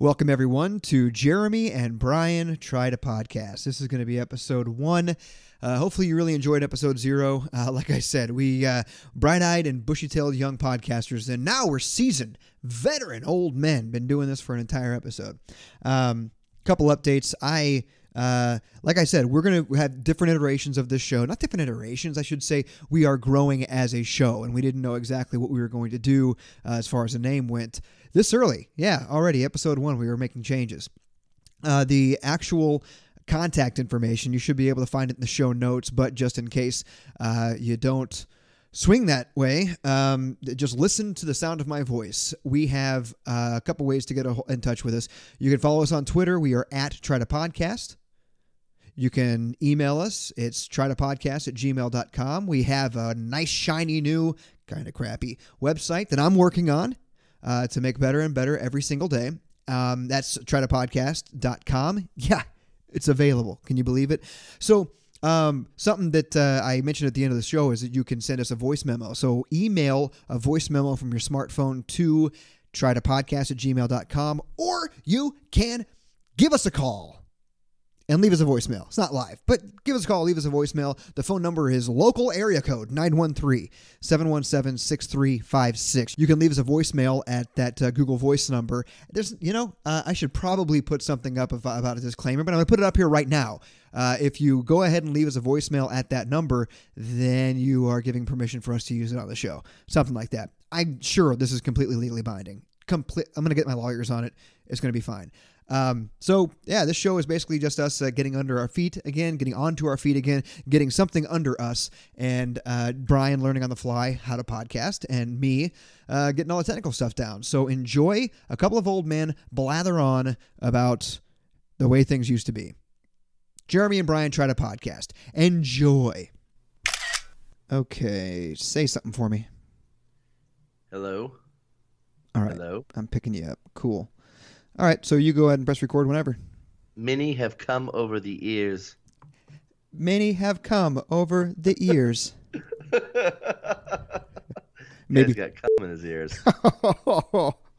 Welcome, everyone, to Jeremy and Brian Try to Podcast. This is going to be episode one. Uh, hopefully, you really enjoyed episode zero. Uh, like I said, we uh, bright eyed and bushy tailed young podcasters, and now we're seasoned, veteran old men. Been doing this for an entire episode. Um, couple updates. I. Uh, like I said, we're going to have different iterations of this show. Not different iterations, I should say. We are growing as a show, and we didn't know exactly what we were going to do uh, as far as the name went. This early, yeah, already episode one, we were making changes. Uh, the actual contact information, you should be able to find it in the show notes, but just in case uh, you don't swing that way, um, just listen to the sound of my voice. We have uh, a couple ways to get in touch with us. You can follow us on Twitter. We are at Try to Podcast. You can email us. It's try to podcast at gmail.com. We have a nice, shiny, new, kind of crappy website that I'm working on uh, to make better and better every single day. Um, that's trytopodcast.com. Yeah, it's available. Can you believe it? So, um, something that uh, I mentioned at the end of the show is that you can send us a voice memo. So, email a voice memo from your smartphone to trytopodcast at gmail.com, or you can give us a call and leave us a voicemail. It's not live, but give us a call, leave us a voicemail. The phone number is local area code 913 717 6356. You can leave us a voicemail at that uh, Google Voice number. There's, you know, uh, I should probably put something up about a disclaimer, but I'm going to put it up here right now. Uh, if you go ahead and leave us a voicemail at that number, then you are giving permission for us to use it on the show. Something like that. I'm sure this is completely legally binding. Complete. I'm going to get my lawyers on it. It's going to be fine. Um, so yeah, this show is basically just us uh, getting under our feet again, getting onto our feet again, getting something under us, and uh, Brian learning on the fly how to podcast, and me uh, getting all the technical stuff down. So enjoy a couple of old men blather on about the way things used to be. Jeremy and Brian try to podcast. Enjoy. Okay, say something for me. Hello. All right. Hello. I'm picking you up. Cool. All right, so you go ahead and press record whenever. Many have come over the ears. Many have come over the ears. Maybe he's got cum in his ears. That's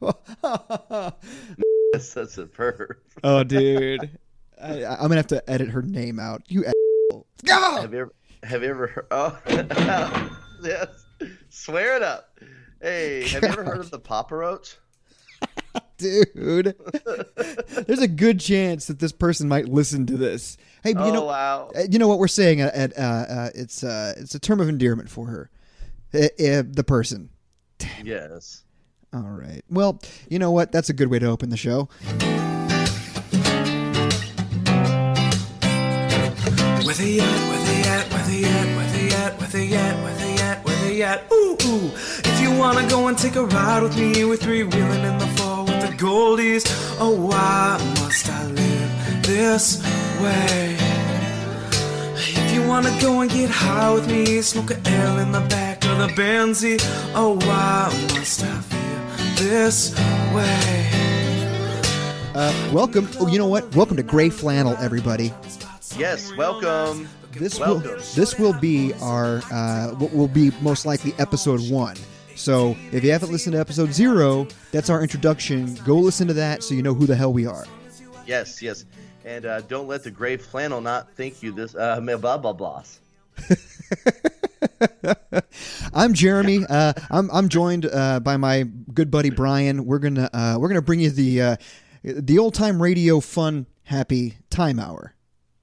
such a perv. oh, dude, I, am gonna have to edit her name out. You. Have you ever? Have you ever heard? Oh, yes. Swear it up. Hey, have you ever heard of the Papa Roach? Dude. There's a good chance that this person might listen to this. Hey, oh, you know, wow. Uh, you know what we're saying at, at uh, uh, it's uh, it's a term of endearment for her, uh, uh, the person. Damn. Yes. All right. Well, you know what? That's a good way to open the show. Where they at? Where they at? Where they at? Where they at? Where they at? Where they at? At? Ooh ooh. If you wanna go and take a ride with me, we're three wheeling in the fall with the goldies. Oh, why must I live this way? If you wanna go and get high with me, smoke a L in the back of the Benzie. Oh, why must I feel this way? Uh, welcome. Oh, you know what? Welcome to Gray Flannel, everybody. Yes, welcome. This welcome. will this will be our uh, what will be most likely episode one. So if you haven't listened to episode zero, that's our introduction. Go listen to that so you know who the hell we are. Yes, yes. And uh, don't let the gray flannel not think you this uh, blah blah blah. I'm Jeremy. Uh, I'm I'm joined uh, by my good buddy Brian. We're gonna uh, we're gonna bring you the uh, the old time radio fun happy time hour.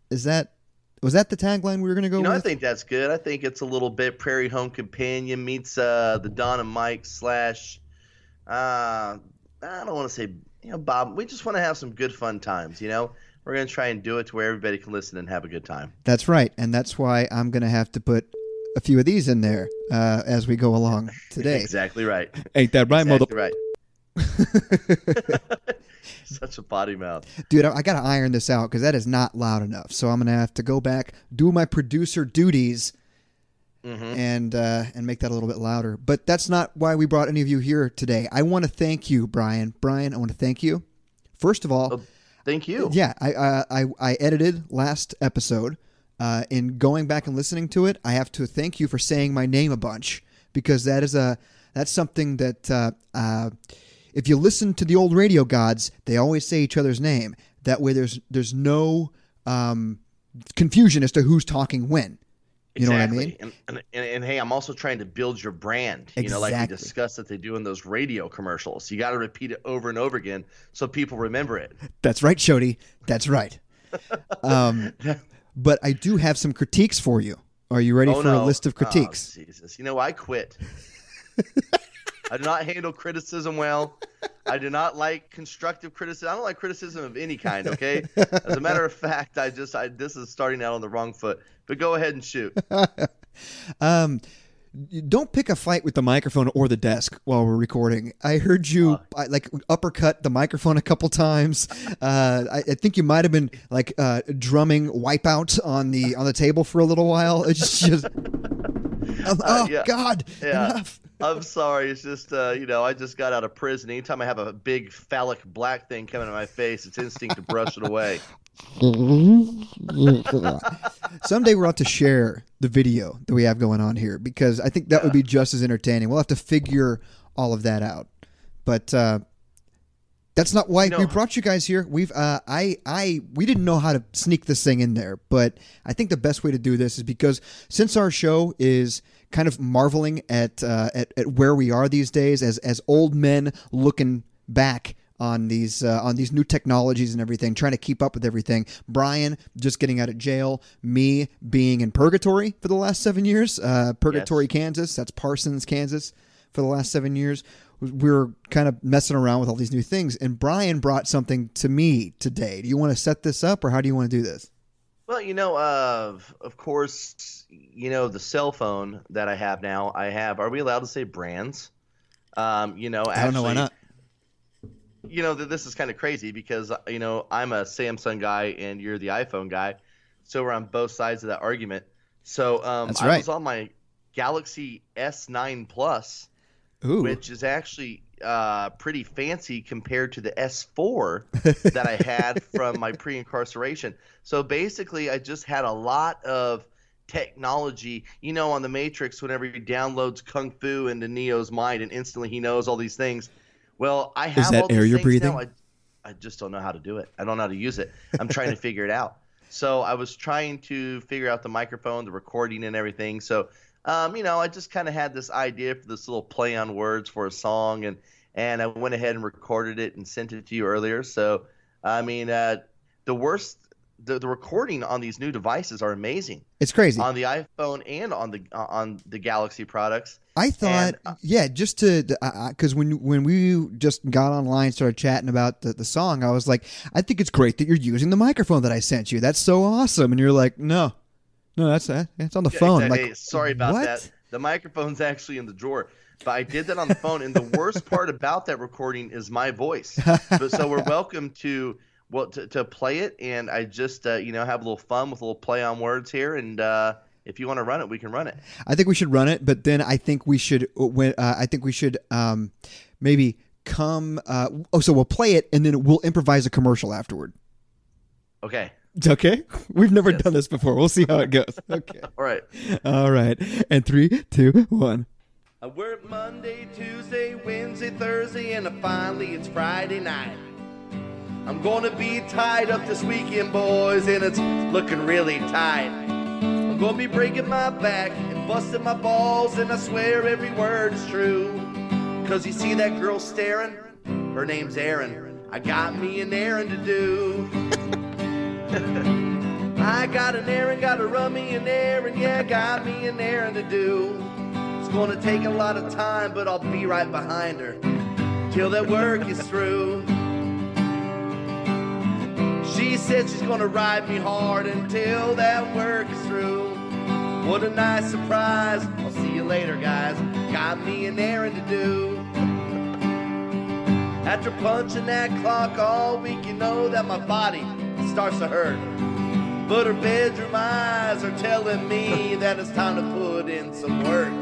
Is that was that the tagline we were going to go you know, with? I think that's good. I think it's a little bit Prairie Home Companion meets uh, the Don and Mike slash. Uh, I don't want to say you know Bob. We just want to have some good fun times. You know, we're going to try and do it to where everybody can listen and have a good time. That's right, and that's why I'm going to have to put a few of these in there uh, as we go along today. exactly right. Ain't that right, exactly mother? Right. Such a potty mouth. Dude, I, I got to iron this out because that is not loud enough. So I'm going to have to go back, do my producer duties, mm-hmm. and uh, and make that a little bit louder. But that's not why we brought any of you here today. I want to thank you, Brian. Brian, I want to thank you. First of all, oh, thank you. Yeah, I, uh, I, I edited last episode. Uh, in going back and listening to it, I have to thank you for saying my name a bunch because that is a that's something that uh, uh, if you listen to the old radio gods, they always say each other's name. That way, there's there's no um, confusion as to who's talking when. You know what I mean? And, and, and, and, hey, I'm also trying to build your brand. You know, like we Exactly. discussed that they do in those radio commercials. You got to repeat it over and over again so people remember it. That's right, Shody. That's right. Um, but I do have some critiques for you. Are you ready oh for no! a list of critiques? Oh, Jesus, you know I quit. I do not handle criticism well. I do not like constructive criticism. I don't like criticism of any kind. Okay. As a matter of fact, I just I this is starting out on the wrong foot. But go ahead and shoot. um, don't pick a fight with the microphone or the desk while we're recording. I heard you I, like uppercut the microphone a couple times. Uh, I, I think you might have been like uh, drumming "Wipeout" on the on the table for a little while. It's just, oh, oh, yeah. God, Yeah. enough. I'm sorry. It's just uh, you know I just got out of prison. Anytime I have a big phallic black thing coming in my face, it's instinct to brush it away. Someday we'll have to share the video that we have going on here because I think that would be just as entertaining. We'll have to figure all of that out, but uh, that's not why You we brought you guys here. We've uh, I I we didn't know how to sneak this thing in there, but I think the best way to do this is because since our show is kind of marveling at uh, at, at where we are these days as as old men looking back on these uh, on these new technologies and everything, trying to keep up with everything. Brian just getting out of jail, me being in purgatory for the last seven years, uh, purgatory, Kansas. That's Parsons, Kansas, for the last seven years. We were kind of messing around with all these new things, and Brian brought something to me today. Do you want to set this up, or how do you want to do this? Well, you know, uh, of course, you know the cell phone that I have now. I have. Are we allowed to say brands? Um, you know, actually, I don't know why not. you know, th- this is kind of crazy because uh, you know I'm a Samsung guy and you're the iPhone guy, so we're on both sides of that argument. So um, That's I was on my Galaxy S9 Plus, Ooh, which is actually uh, pretty fancy compared to the S4 that I had from my pre-incarceration. So basically, I just had a lot of technology. You know, on the Matrix, whenever he downloads kung fu into Neo's mind, and instantly he knows all these things. Well, I have that all air you're breathing? now. I, I just don't know how to do it. I don't know how to use it. I'm trying to figure it out. So I was trying to figure out the microphone, the recording, and everything. So, um, you know, I just kind of had this idea for this little play on words for a song, and and I went ahead and recorded it and sent it to you earlier. So, I mean, uh, the worst, the, the recording on these new devices are amazing it's crazy. on the iPhone and on the on the Galaxy products. I thought, And, uh, yeah, just to because when when we just got online, started chatting about the, the song, I was like, I think it's great that you're using the microphone that I sent you. That's so awesome. And you're like, no, no, that's that. It's on the Yeah, phone. exactly. Like, Hey, sorry about what? that. The microphone's actually in the drawer. But I did that on the phone, and the worst part about that recording is my voice. But so we're welcome to well to, to play it, and I just uh, you know have a little fun with a little play on words here, and uh, if you want to run it, we can run it. I think we should run it, but then I think we should when uh, I think we should um, maybe come. Uh, oh, so we'll play it and then we'll improvise a commercial afterward. Okay. Okay, we've never Yes. done this before. We'll see how it goes. Okay, All right. all right, and three, two, one. I work Monday, Tuesday, Wednesday, Thursday, and uh, finally it's Friday night. I'm gonna be tied up this weekend, boys, and it's looking really tight. I'm gonna be breaking my back and busting my balls, and I swear every word is true. Cause you see that girl staring? Her name's Erin. I got me an errand to do. I got an errand, gotta run me an errand, yeah, got me an errand to do. It's gonna take a lot of time, but I'll be right behind her till that work is through. She said she's gonna ride me hard until that work is through. What a nice surprise. I'll see you later, guys. Got me an errand to do. After punching that clock all week, you know that my body starts to hurt. But her bedroom eyes are telling me that it's time to put in some work.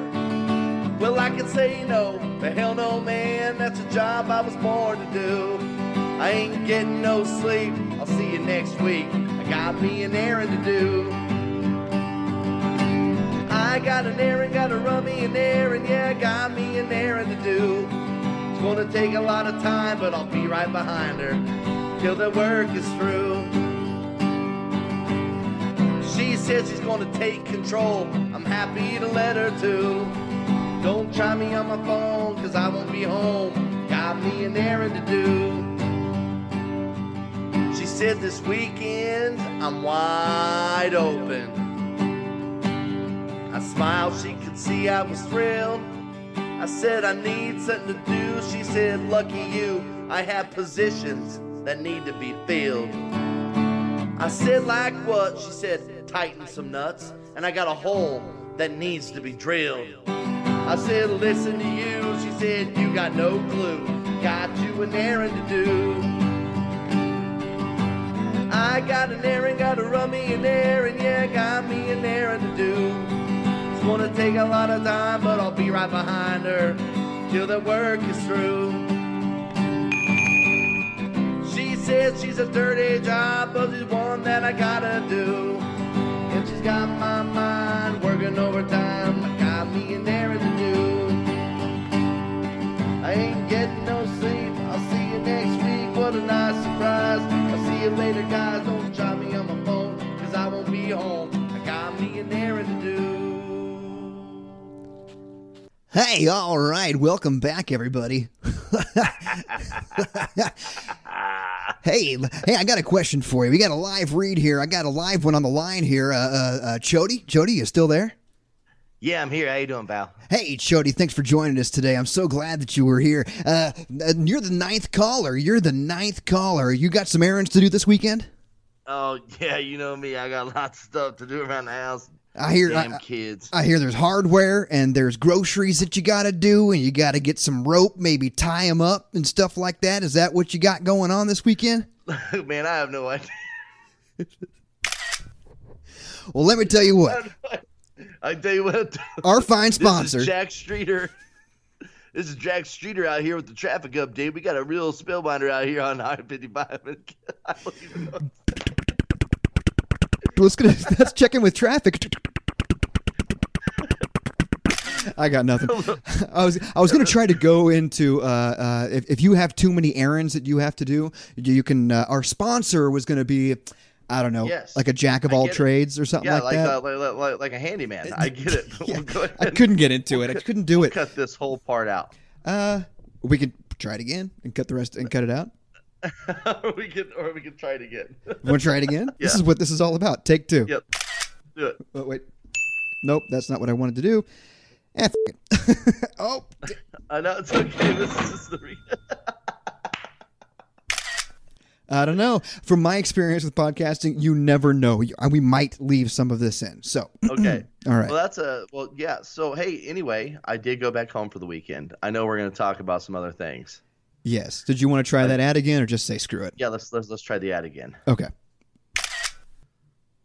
Well, I can say no, but hell no, man, that's a job I was born to do. I ain't getting no sleep, I'll see you next week. I got me an errand to do. I got an errand, gotta run me an errand, yeah, got me an errand to do. It's gonna take a lot of time, but I'll be right behind her till the work is through. She says she's gonna take control. I'm happy to let her too. Don't try me on my phone, cause I won't be home. Got me an errand to do. She said this weekend I'm wide open. I smiled, she could see I was thrilled. I said I need something to do. She said, Lucky you, I have positions that need to be filled. I said, Like what? She said, Tighten some nuts, and I got a hole that needs to be drilled. I said, Listen to you. She said, You got no clue. Got you an errand to do. I got an errand, gotta run me an errand, yeah, got me an errand to do. It's gonna take a lot of time, but I'll be right behind her till the work is through. Says she's a dirty job, but it's one that I gotta do. And she's got my mind working overtime, I got me an errand to do. I ain't getting no sleep, I'll see you next week, what a nice surprise. I'll see you later, guys, don't try me on my phone, cause I won't be home. I got me an errand to do. Hey, all right. Welcome back, everybody. hey, hey, I got a question for you. We got a live read here. I got a live one on the line here. Uh, uh, uh Chody, Chody, you still there? Yeah, I'm here. How you doing, pal? Hey, Chody, thanks for joining us today. I'm so glad that you were here. Uh, you're the ninth caller. You're the ninth caller. You got some errands to do this weekend? Oh yeah, you know me. I got lots of stuff to do around the house. I hear Damn I, kids. I hear there's hardware and there's groceries that you got to do, and you got to get some rope, maybe tie them up and stuff like that. Is that what you got going on this weekend? Man, I have no idea. Well, let me tell you what. I tell you what. Our fine This sponsor. is Jack Streeter. This is Jack Streeter out here with the traffic update. We got a real spellbinder out here on I-55. Let's gonna let's check in with traffic. I got nothing. I was I was gonna try to go into uh, uh, if if you have too many errands that you have to do, you, you can. Uh, our sponsor was gonna be, I don't know, Yes. like a jack of all get it. trades or something Yeah, like, like, that. uh, like, like, like a handyman. I get it. Yeah, we'll I couldn't get into it. I couldn't do it. cut this whole part out. Uh, we could try it again and cut the rest and cut it out. we can, or we can try it again. Want to try it again? Yeah. This is what this is all about. Take two. yep. Do it. Oh, wait. Nope, that's not what I wanted to do. Eh, oh, I know it's okay. This is just the re- I don't know. From my experience with podcasting, you never know. We might leave some of this in. So, okay. all right. Well, that's a well, yeah. So hey, anyway, I did go back home for the weekend. I know we're going to talk about some other things. Yes. Did you want to try that ad again, or just say screw it? Yeah, let's let's let's try the ad again. Okay.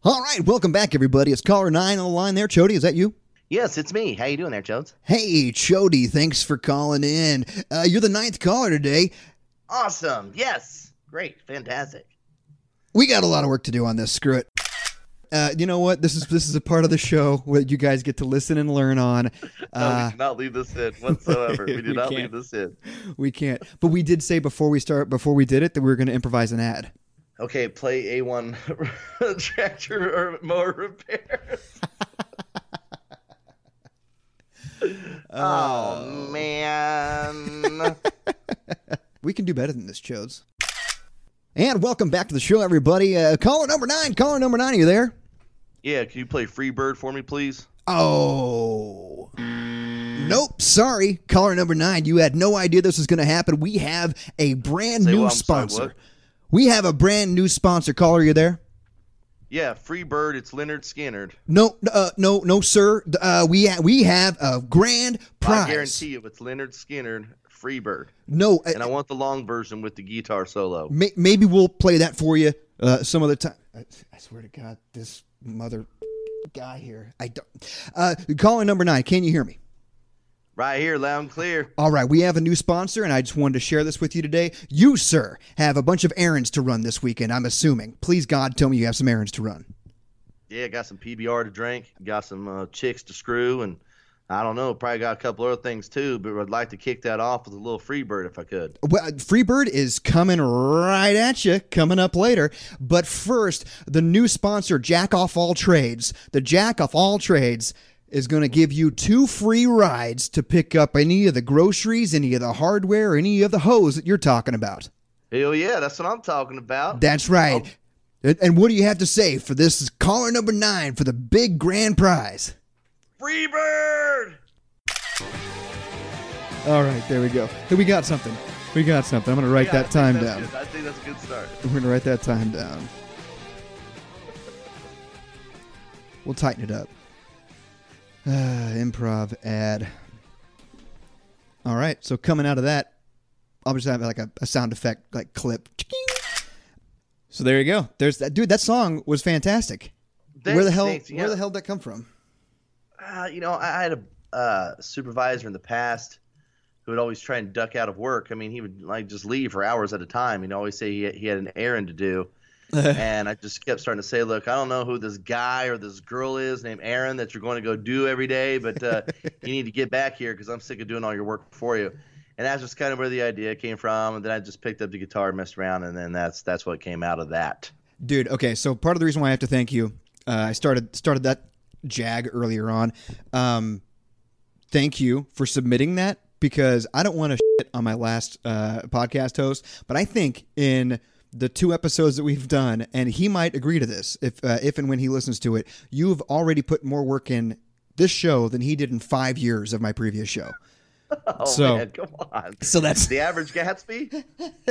All right. Welcome back, everybody. It's caller nine on the line. There, Chody. Is that you? Yes, it's me. How you doing there, Jones? Hey, Chody. Thanks for calling in. Uh, you're the ninth caller today. Awesome. Yes. Great. Fantastic. We got a lot of work to do on this. Screw it. Uh, you know what? This is this is a part of the show where you guys get to listen and learn on. No, Uh, we do not leave this in whatsoever. we do We not can't. leave this in. we can't, but we did say before we start, before we did it, that we were going to improvise an ad. Okay, play A1 tractor or mower repair. oh man. We can do better than this, Chodes. And welcome back to the show, everybody. Uh, caller number nine. Caller number nine. Are you there? Yeah, can you play Freebird for me, please? Oh. Nope. Sorry. Caller number nine. You had no idea this was going to happen. We have a brand Say new what? I'm sorry, sponsor. we have a brand new sponsor. Caller, you there? Yeah, Freebird. It's Leonard Skinnerd. No, uh, no, no, sir. Uh, we ha- we have a grand prize. I guarantee you, it's Leonard Skinnerd. Freebird. No, uh, And I want the long version with the guitar solo. may- maybe we'll play that for you uh, some other time. I, I swear to God, this mother guy here. I don't. Uh, caller number nine. Can you hear me? Right here, loud and clear. All right, we have a new sponsor, and I just wanted to share this with you today. You, sir, have a bunch of errands to run this weekend. I'm assuming. Please, God, tell me you have some errands to run. Yeah, got some PBR to drink, got some uh, chicks to screw, and I don't know. Probably got a couple other things too, but I'd like to kick that off with a little Freebird if I could. Well, Freebird is coming right at you, coming up later. But first, the new sponsor, Jack Off All Trades. The Jack Off All Trades is going to give you two free rides to pick up any of the groceries, any of the hardware, any of the hose that you're talking about. Hell yeah, that's what I'm talking about. That's right. Oh. And- And what do you have to say for this caller number nine for the big grand prize? Freebird! All right, there we go. Hey, we got something. We got something. I'm going to write Yeah, that time down. good. I think that's a good start. We're going to write that time down. We'll tighten it up. Uh, improv ad. All right, so coming out of that, I'll just have like a, a sound effect, like clip. So there you go. There's that dude. That song was fantastic. where the hell? thanks. Where the hell did that come from? Uh, you know, I had a uh, supervisor in the past who would always try and duck out of work. I mean, he would like just leave for hours at a time. He'd always say he, he had an errand to do. and I just kept starting to say, look, I don't know who this guy or this girl is named Aaron that you're going to go do every day, but uh, you need to get back here because I'm sick of doing all your work for you. And that's just kind of where the idea came from. And then I just picked up the guitar, messed around, and then that's that's what came out of that. dude okay so part of the reason why i have to thank you uh, i started started that jag earlier on um, thank you for submitting that because i don't want to shit on my last uh, podcast host but i think in the two episodes that we've done and he might agree to this if uh, if and when he listens to it you've already put more work in this show than he did in five years of my previous show Oh So- man, come on. so that's The average Gatsby?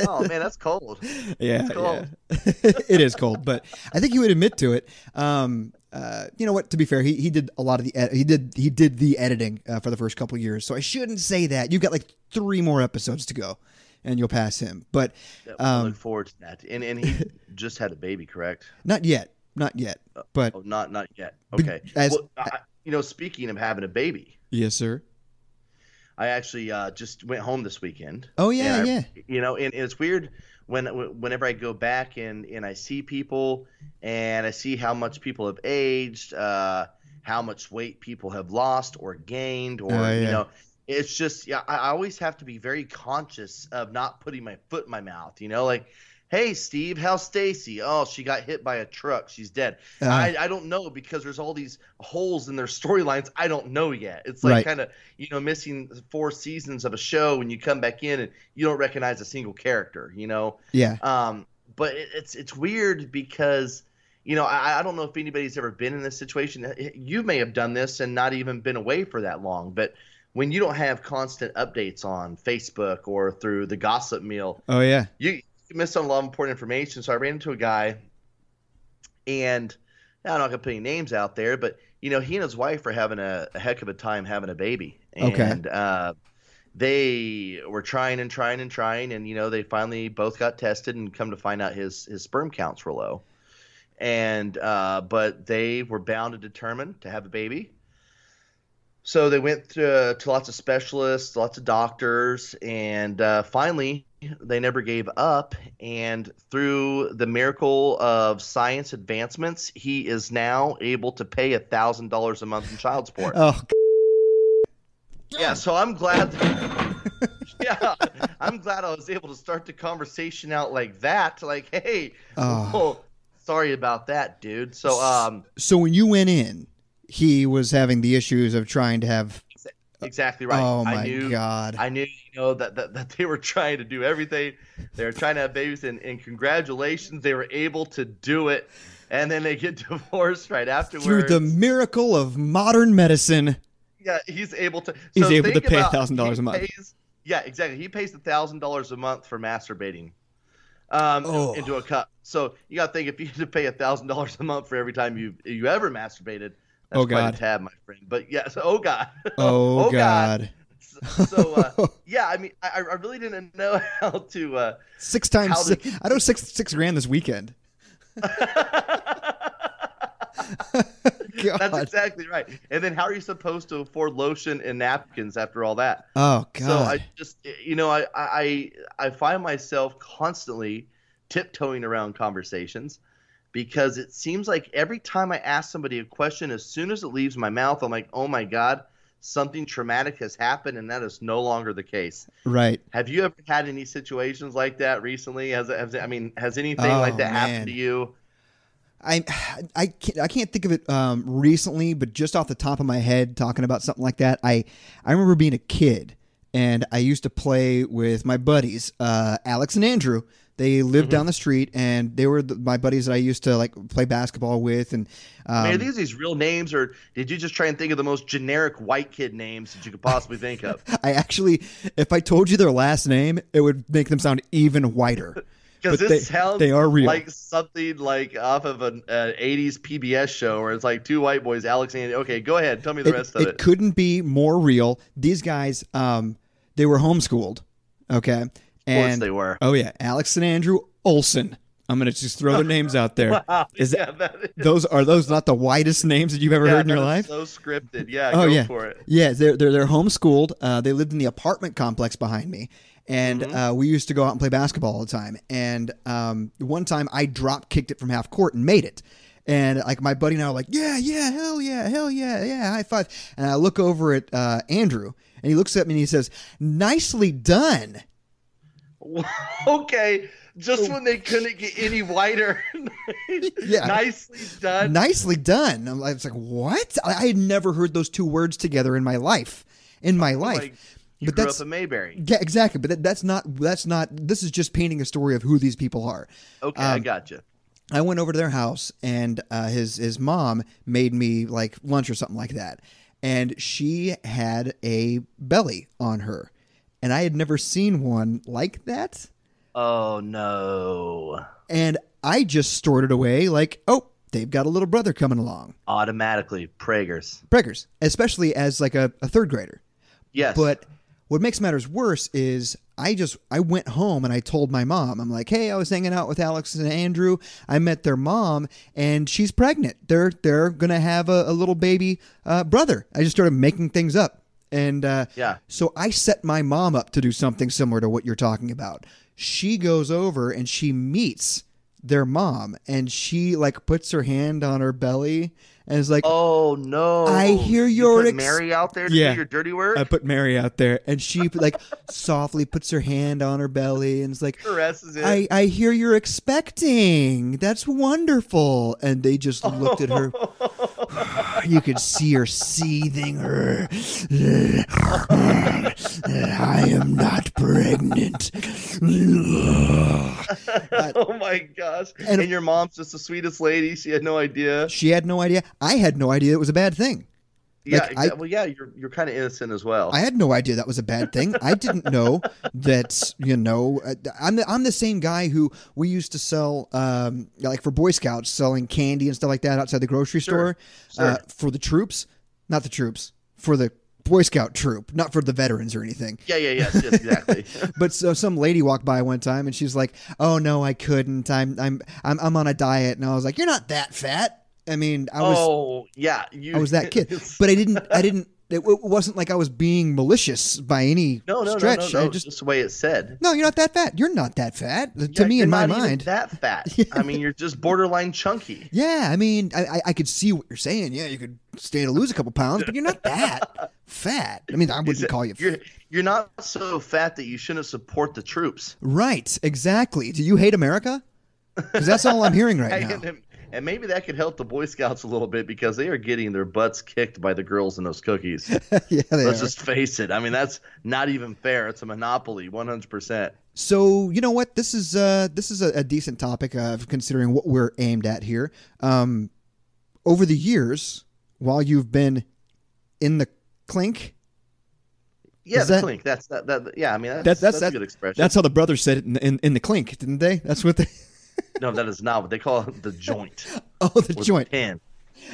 Oh man, that's cold. yeah, cold. yeah. it is cold, but I think he would admit to it. Um, uh, you know what? To be fair, he, he did a lot of the ed- he did he did the editing uh, for the first couple years, so I shouldn't say that. You've got like three more episodes to go, and you'll pass him. But Yeah, um, look forward to that. And and he just had a baby, correct? not yet, not yet. But Oh, not not yet. Okay. as- well, I, you know, speaking of having a baby, yes, sir. I actually uh, just went home this weekend. Oh yeah, I- yeah. You know, and, and it's weird when whenever I go back and and I see people and I see how much people have aged, uh, how much weight people have lost or gained, or Oh, yeah. you know. It's just, yeah. I always have to be very conscious of not putting my foot in my mouth. You know, like, hey, Steve, how's Stacy? Oh, she got hit by a truck. She's dead. Uh, I, I don't know because there's all these holes in their storylines I don't know yet. It's like Right. kind of you know missing four seasons of a show when you come back in and you don't recognize a single character. You know, yeah. um, but it, it's it's weird because you know I, I don't know if anybody's ever been in this situation. You may have done this and not even been away for that long, but when you don't have constant updates on Facebook or through the gossip meal, Oh yeah. you, you miss on a lot of important information. So I ran into a guy, and I'm not gonna put any names out there, but you know he and his wife are having a, a heck of a time having a baby, Okay. and uh, they were trying and trying and trying, and you know they finally both got tested and come to find out his his sperm counts were low, and uh, but they were bound and determined to have a baby. So they went to, to lots of specialists, lots of doctors, and uh, finally they never gave up. And through the miracle of science advancements, he is now able to pay a thousand dollars a month in child support. Oh yeah, so I'm glad. yeah, I'm glad I was able to start the conversation out like that. Like, hey, Oh. well, sorry about that, dude. So, um, so when you went in, he was having the issues of trying to have. exactly right. Oh I my knew, god. I knew, you know, that, that, that they were trying to do everything. They were trying to have babies, and, and congratulations, they were able to do it. And then they get divorced right afterwards. Through the miracle of modern medicine. yeah, he's able to. He's so able to pay about- $1,000 a month. pays- yeah, exactly. He pays a thousand dollars a month for masturbating. Um, Oh. into a cup. So you got to think if you had to pay a thousand dollars a month for every time you you ever masturbated, that's Oh, quite God. a tab, my friend. But yeah, so, oh god. Oh, God. god. So uh, yeah, I mean, I, I really didn't know how to. Uh, Six times. Six, did- I know six six grand this weekend. That's exactly right. And then how are you supposed to afford lotion and napkins after all that? oh god. So I just, you know, I, I, I find myself constantly tiptoeing around conversations because it seems like every time I ask somebody a question, as soon as it leaves my mouth, I'm like, oh my God, something traumatic has happened, and that is no longer the case. Right. Have you ever had any situations like that recently? Has, has I mean, has anything Oh, like that man. happened to you? I I can't, I can't think of it um, recently, but just off the top of my head, talking about something like that, I I remember being a kid and I used to play with my buddies, uh, Alex and Andrew. They lived Mm-hmm. down the street, and they were the, my buddies that I used to like play basketball with. And um, I mean, are these these real names, or did you just try and think of the most generic white kid names that you could possibly think of? I actually, if I told you their last name, it would make them sound even whiter. Because this they- sounds they are real. like something like off of an uh, '80s PBS show where it's like two white boys, Alex and Andy. Okay, go ahead, tell me the it, rest of it it. couldn't be more real. These guys, um, they were homeschooled, okay, of course and they were. oh yeah, Alex and Andrew Olson. I'm gonna just throw their names out there. Wow, Is yeah, that is, Those are those not the whitest names that you've ever yeah, heard in your life? So scripted, yeah. Oh, go yeah. for it. Yeah, they're they're, they're homeschooled. Uh, they lived in the apartment complex behind me, and Mm-hmm. uh, we used to go out and play basketball all the time. And um, one time, I drop kicked it from half court and made it. And like my buddy and I were like, yeah, yeah, hell yeah, hell yeah, yeah, high five. And I look over at uh, Andrew, and he looks at me and he says, "Nicely done." okay, just when they couldn't get any whiter. Yeah. nicely done. Nicely done. I'm like, it's like what? I, I had never heard those two words together in my life. In my life. Like, But grew that's- up in Mayberry. Yeah, exactly. But that, that's not. That's not. This is just painting a story of who these people are. Okay, I Um, got you. I went over to their house, and uh, his his mom made me like lunch or something like that, and she had a belly on her, and I had never seen one like that, Oh no! and I just stored it away like, oh, they've got a little brother coming along, Automatically, Prager's. Prager's, especially as like a, a third grader. Yes, But what makes matters worse is I just I went home and I told my mom. I'm like, "Hey, I was hanging out with Alex and Andrew. I met their mom and she's pregnant. They're they're going to have a, a little baby uh, brother." I just started making things up. And uh, Yeah. so I set my mom up to do something similar to what you're talking about. She goes over and she meets their mom and she like puts her hand on her belly and is like, Oh no! I hear You your put ex- Mary out there to Yeah. do your dirty work. I put Mary out there, and she like softly puts her hand on her belly and is like, caresses it. "I I hear you're expecting. That's wonderful." And they just looked at her. You could see her seething. Her, I am not pregnant. oh my gosh! and- And, your mom's just the sweetest lady. She had no idea. She had no idea. I had no idea it was a bad thing. Yeah, Like, I- well, yeah, you're you're kind of innocent as well. I had no idea that was a bad thing. I didn't know that you know uh, I'm the, I'm the same guy who we used to sell um, like for Boy Scouts selling candy and stuff like that outside the grocery Sure, store uh, for the troops, not the troops for the Boy Scout troop, not for the veterans or anything. yeah, yeah, yes, yes, exactly. But so some lady walked by one time and she's like, "Oh no, I couldn't. I'm I'm I'm I'm on a diet." And I was like, "You're not that fat." I mean, I was oh, yeah, you. I was that kid, but I didn't I didn't. It, wasn't like I was being malicious by any no, no, stretch. no, no, I no. just Just the way it said. No, you're not that fat. You're not that fat. to me, in my mind. that fat. I mean, you're just borderline chunky. yeah, I mean, I, I I could see what you're saying. Yeah, you could stand to lose a couple pounds, but you're not that fat. I mean, I wouldn't it- call you. You're you're not so fat that you shouldn't support the troops. right, exactly. Do you hate America? Because that's all I'm hearing right now. And, maybe that could help the Boy Scouts a little bit because they are getting their butts kicked by the girls in those cookies. yeah, they Let's are. just face it. I mean, that's not even fair. It's a monopoly, 100%. So you know what? This is uh, this is a, a decent topic of considering what we're aimed at here. Um, over the years, while you've been in the clink, Yeah, Is the that- clink. That's that, that. Yeah, I mean, that's, That's- that's, that's- a good expression. that's how the brothers said it in, in, in the clink, didn't they? That's what they. No, that is not what they call it. The joint. Oh, the joint. Pen.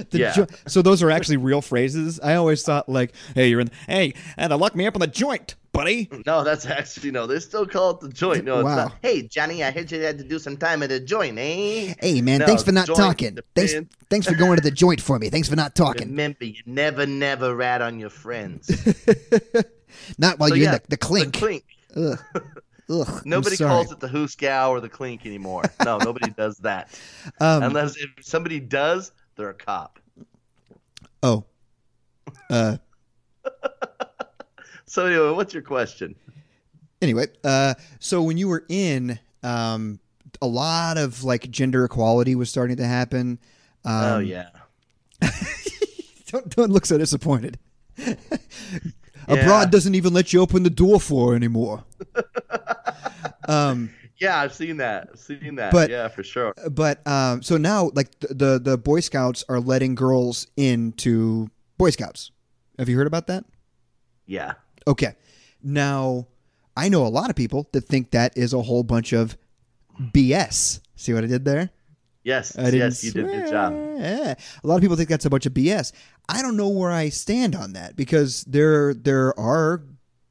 The Yeah. jo- so those are actually real phrases. I always thought like, "Hey, you're in. Hey, and lock me up on the joint, buddy." No, that's actually no. They still call it the joint. No, it's not. Hey, Johnny, I heard you had to do some time at the joint, eh? Hey, man, No, thanks for not talking. Thanks, thanks for going to the joint for me. Thanks for not talking. Remember, you never, never rat on your friends. Not while So, you're yeah, in the, the clink. The clink. Ugh. Nobody calls it the hooskow or the clink anymore. No, nobody does that. Um, Unless if somebody does, they're a cop. oh. Uh. so anyway, what's your question? Anyway, uh, so when you were in, um, a lot of like gender equality was starting to happen. Um, oh yeah. don't don't look so disappointed. Yeah. Abroad doesn't even let you open the door for anymore. Um, Yeah, I've seen that. I've seen that. But- yeah, for sure. but um, so now like the, the the Boy Scouts are letting girls into Boy Scouts. Have you heard about that? Yeah. Okay. Now, I know a lot of people that think that is a whole bunch of BS. See what I did there? Yes. I yes, you did a good job. Yeah. A lot of people think that's a bunch of BS. I don't know where I stand on that because there there are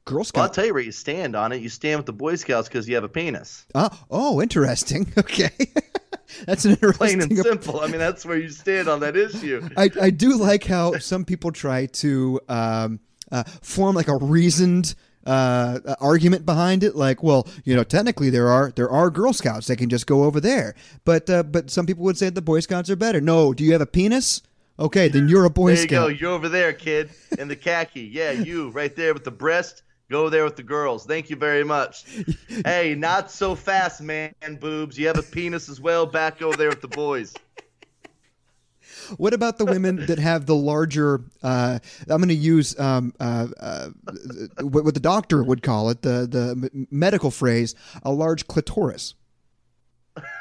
Girl Well, I'll tell you where you stand on it. You stand with the Boy Scouts because you have a penis. oh, oh, interesting. Okay. that's an interesting Plain and simple. I mean, that's where you stand on that issue. I, I do like how some people try to um, uh, form like a reasoned uh, uh, argument behind it. Like, well, you know, technically there are there are Girl Scouts that can just go over there, but uh, but some people would say the Boy Scouts are better. No, do you have a penis? Okay, then you're a Boy Scout. there you go. Scout. You're over there, kid, in the khaki. Yeah, you right there with the breast. Go there with the girls. Thank you very much. hey, not so fast, man. Boobs. You have a penis as well. Back over there with the boys. What about the women that have the larger? Uh, I'm going to use um, uh, uh, what, what the doctor would call it, the the medical phrase, a large clitoris.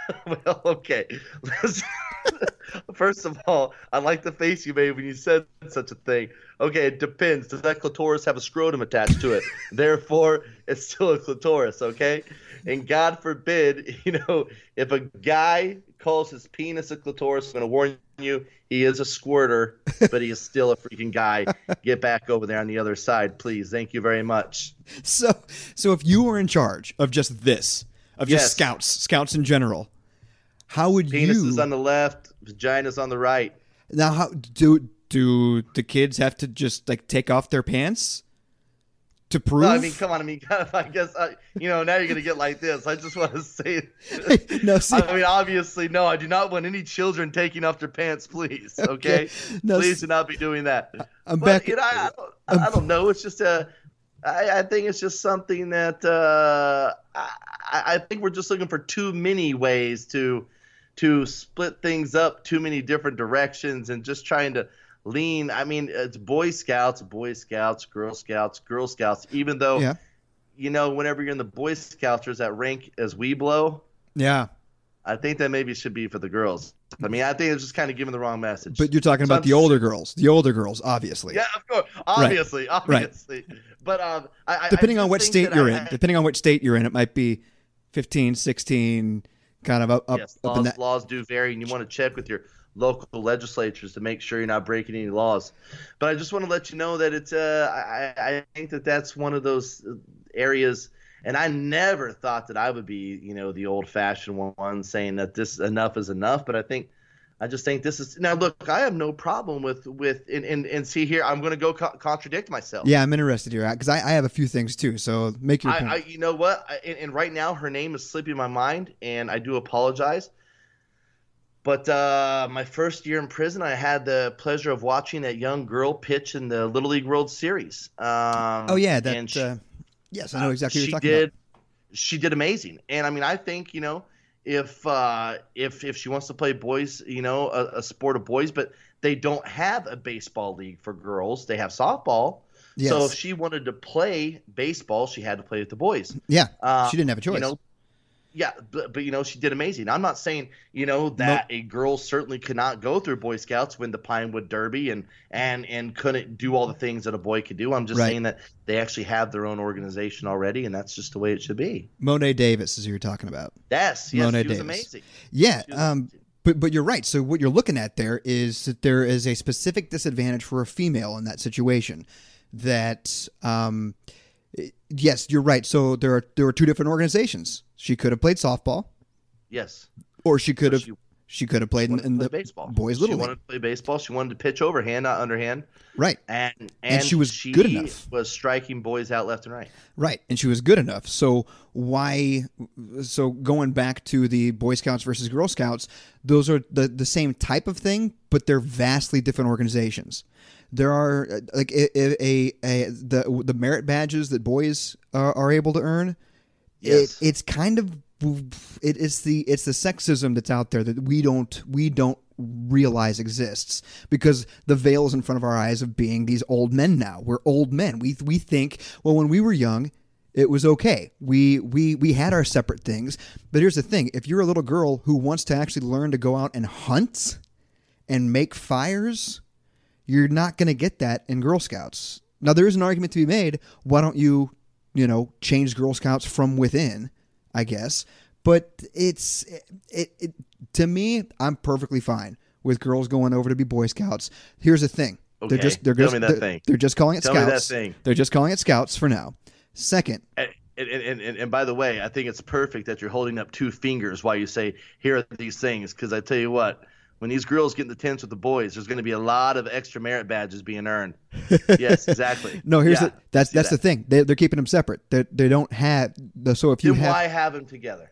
well, okay. First of all, I like the face you made when you said such a thing. Okay, it depends. Does that clitoris have a scrotum attached to it? Therefore, it's still a clitoris, okay? And God forbid, you know, if a guy calls his penis a clitoris, I'm going to warn you, he is a squirter, but he is still a freaking guy. Get back over there on the other side, please. Thank you very much. So, so if you were in charge of just this, of just Yes. scouts, scouts in general, how would Penis you is on the left, vagina's on the right. now? How do do the kids have to just like take off their pants to prove? No, I mean, come on. I mean, I guess uh, you know. Now you're gonna get like this. I just want to say. no, see, I mean, obviously, no. I do not want any children taking off their pants, please. Okay, no, please do not be doing that. I'm but, back. You know, I, I, I don't know. It's just a. I, I think it's just something that uh, I, I I think we're just looking for too many ways to to split things up, too many different directions, and just trying to lean. I mean, it's Boy Scouts, Boy Scouts, Girl Scouts, Girl Scouts. Even though, Yeah. you know, whenever you're in the Boy Scouts, there's that rank as we blow. yeah, I think that maybe should be for the girls. I mean, I think it's just kind of giving the wrong message. but you're talking So about I'm the older girls, the older girls, obviously. yeah, of course, obviously, obviously. But um, I, Depending I on what state you're I- in, depending on which state you're in, it might be 15, 16, kind of up up, yes, up laws, in that. laws do vary, and you want to check with your local legislatures to make sure you're not breaking any laws. But I just want to let you know that it's uh, I, I think that that's one of those uh, areas. And I never thought that I would be, you know, the old-fashioned one saying that this enough is enough. But I think, I just think this is now. Look, I have no problem with with and and, and see here. I'm going to go co- contradict myself. Yeah, I'm interested here because I, I have a few things too. So make your point. I, I, you know what? I, and, and right now, her name is slipping my mind, and I do apologize. But uh, my first year in prison, I had the pleasure of watching that young girl pitch in the Little League World Series. Um, oh yeah, that. she- uh, yes, I know exactly what she you're talking did. about. She did amazing, and I mean, I think you know, if uh, if if she wants to play boys, you know, a, a sport of boys, but they don't have a baseball league for girls. They have softball. Yes. So if she wanted to play baseball, she had to play with the boys. yeah, Uh, she didn't have a choice. You know, yeah, but, but you know she did amazing. I'm not saying you know that a girl certainly could not go through Boy Scouts, win the Pinewood Derby, and and and couldn't do all the things that a boy could do. I'm just Right. saying that they actually have their own organization already, and that's just the way it should be. Monet Davis is who you're talking about. Yes, yes, Monet she was Davis. amazing. Yeah, um, but but you're right. So what you're looking at there is that there is a specific disadvantage for a female in that situation. That um, yes, you're right. So there are there are two different organizations. She could have played softball, yes, or she could So have she- She could have played in, in play the baseball. boys' She little wanted to play baseball. She wanted to pitch overhand, not underhand, Right, and and, she was good enough. Was striking boys out left and right. right, and she was good enough. So why? So going back to the Boy Scouts versus Girl Scouts, those are the the same type of thing, but they're vastly different organizations. There are uh, like a, a, a, a the the merit badges that boys are, are able to earn. Yes. It, it's kind of it is the it's the sexism that's out there that we don't we don't realize exists because the veil is in front of our eyes of being these old men now. We're old men. We we think well when we were young it was okay. We we we had our separate things. But here's the thing, if you're a little girl who wants to actually learn to go out and hunt and make fires, you're not going to get that in Girl Scouts. Now there is an argument to be made, why don't you, you know, change Girl Scouts from within, I guess. But it's it, it to me, I'm perfectly fine with girls going over to be Boy Scouts. Here's the thing. They're Okay, just they're tell just me that they're, thing. they're just calling it Tell me that scouts. thing. They're just calling it scouts for now. Second, and, and, and, and by the way, I think it's perfect that you're holding up two fingers while you say, "Here are these things." Because I tell you what, when these girls get in the tents with the boys, there's going to be a lot of extra merit badges being earned. yes, exactly. no, here's Yeah, the that's that's the thing. They they're keeping them separate. They they don't have the so if you Then have why have them together?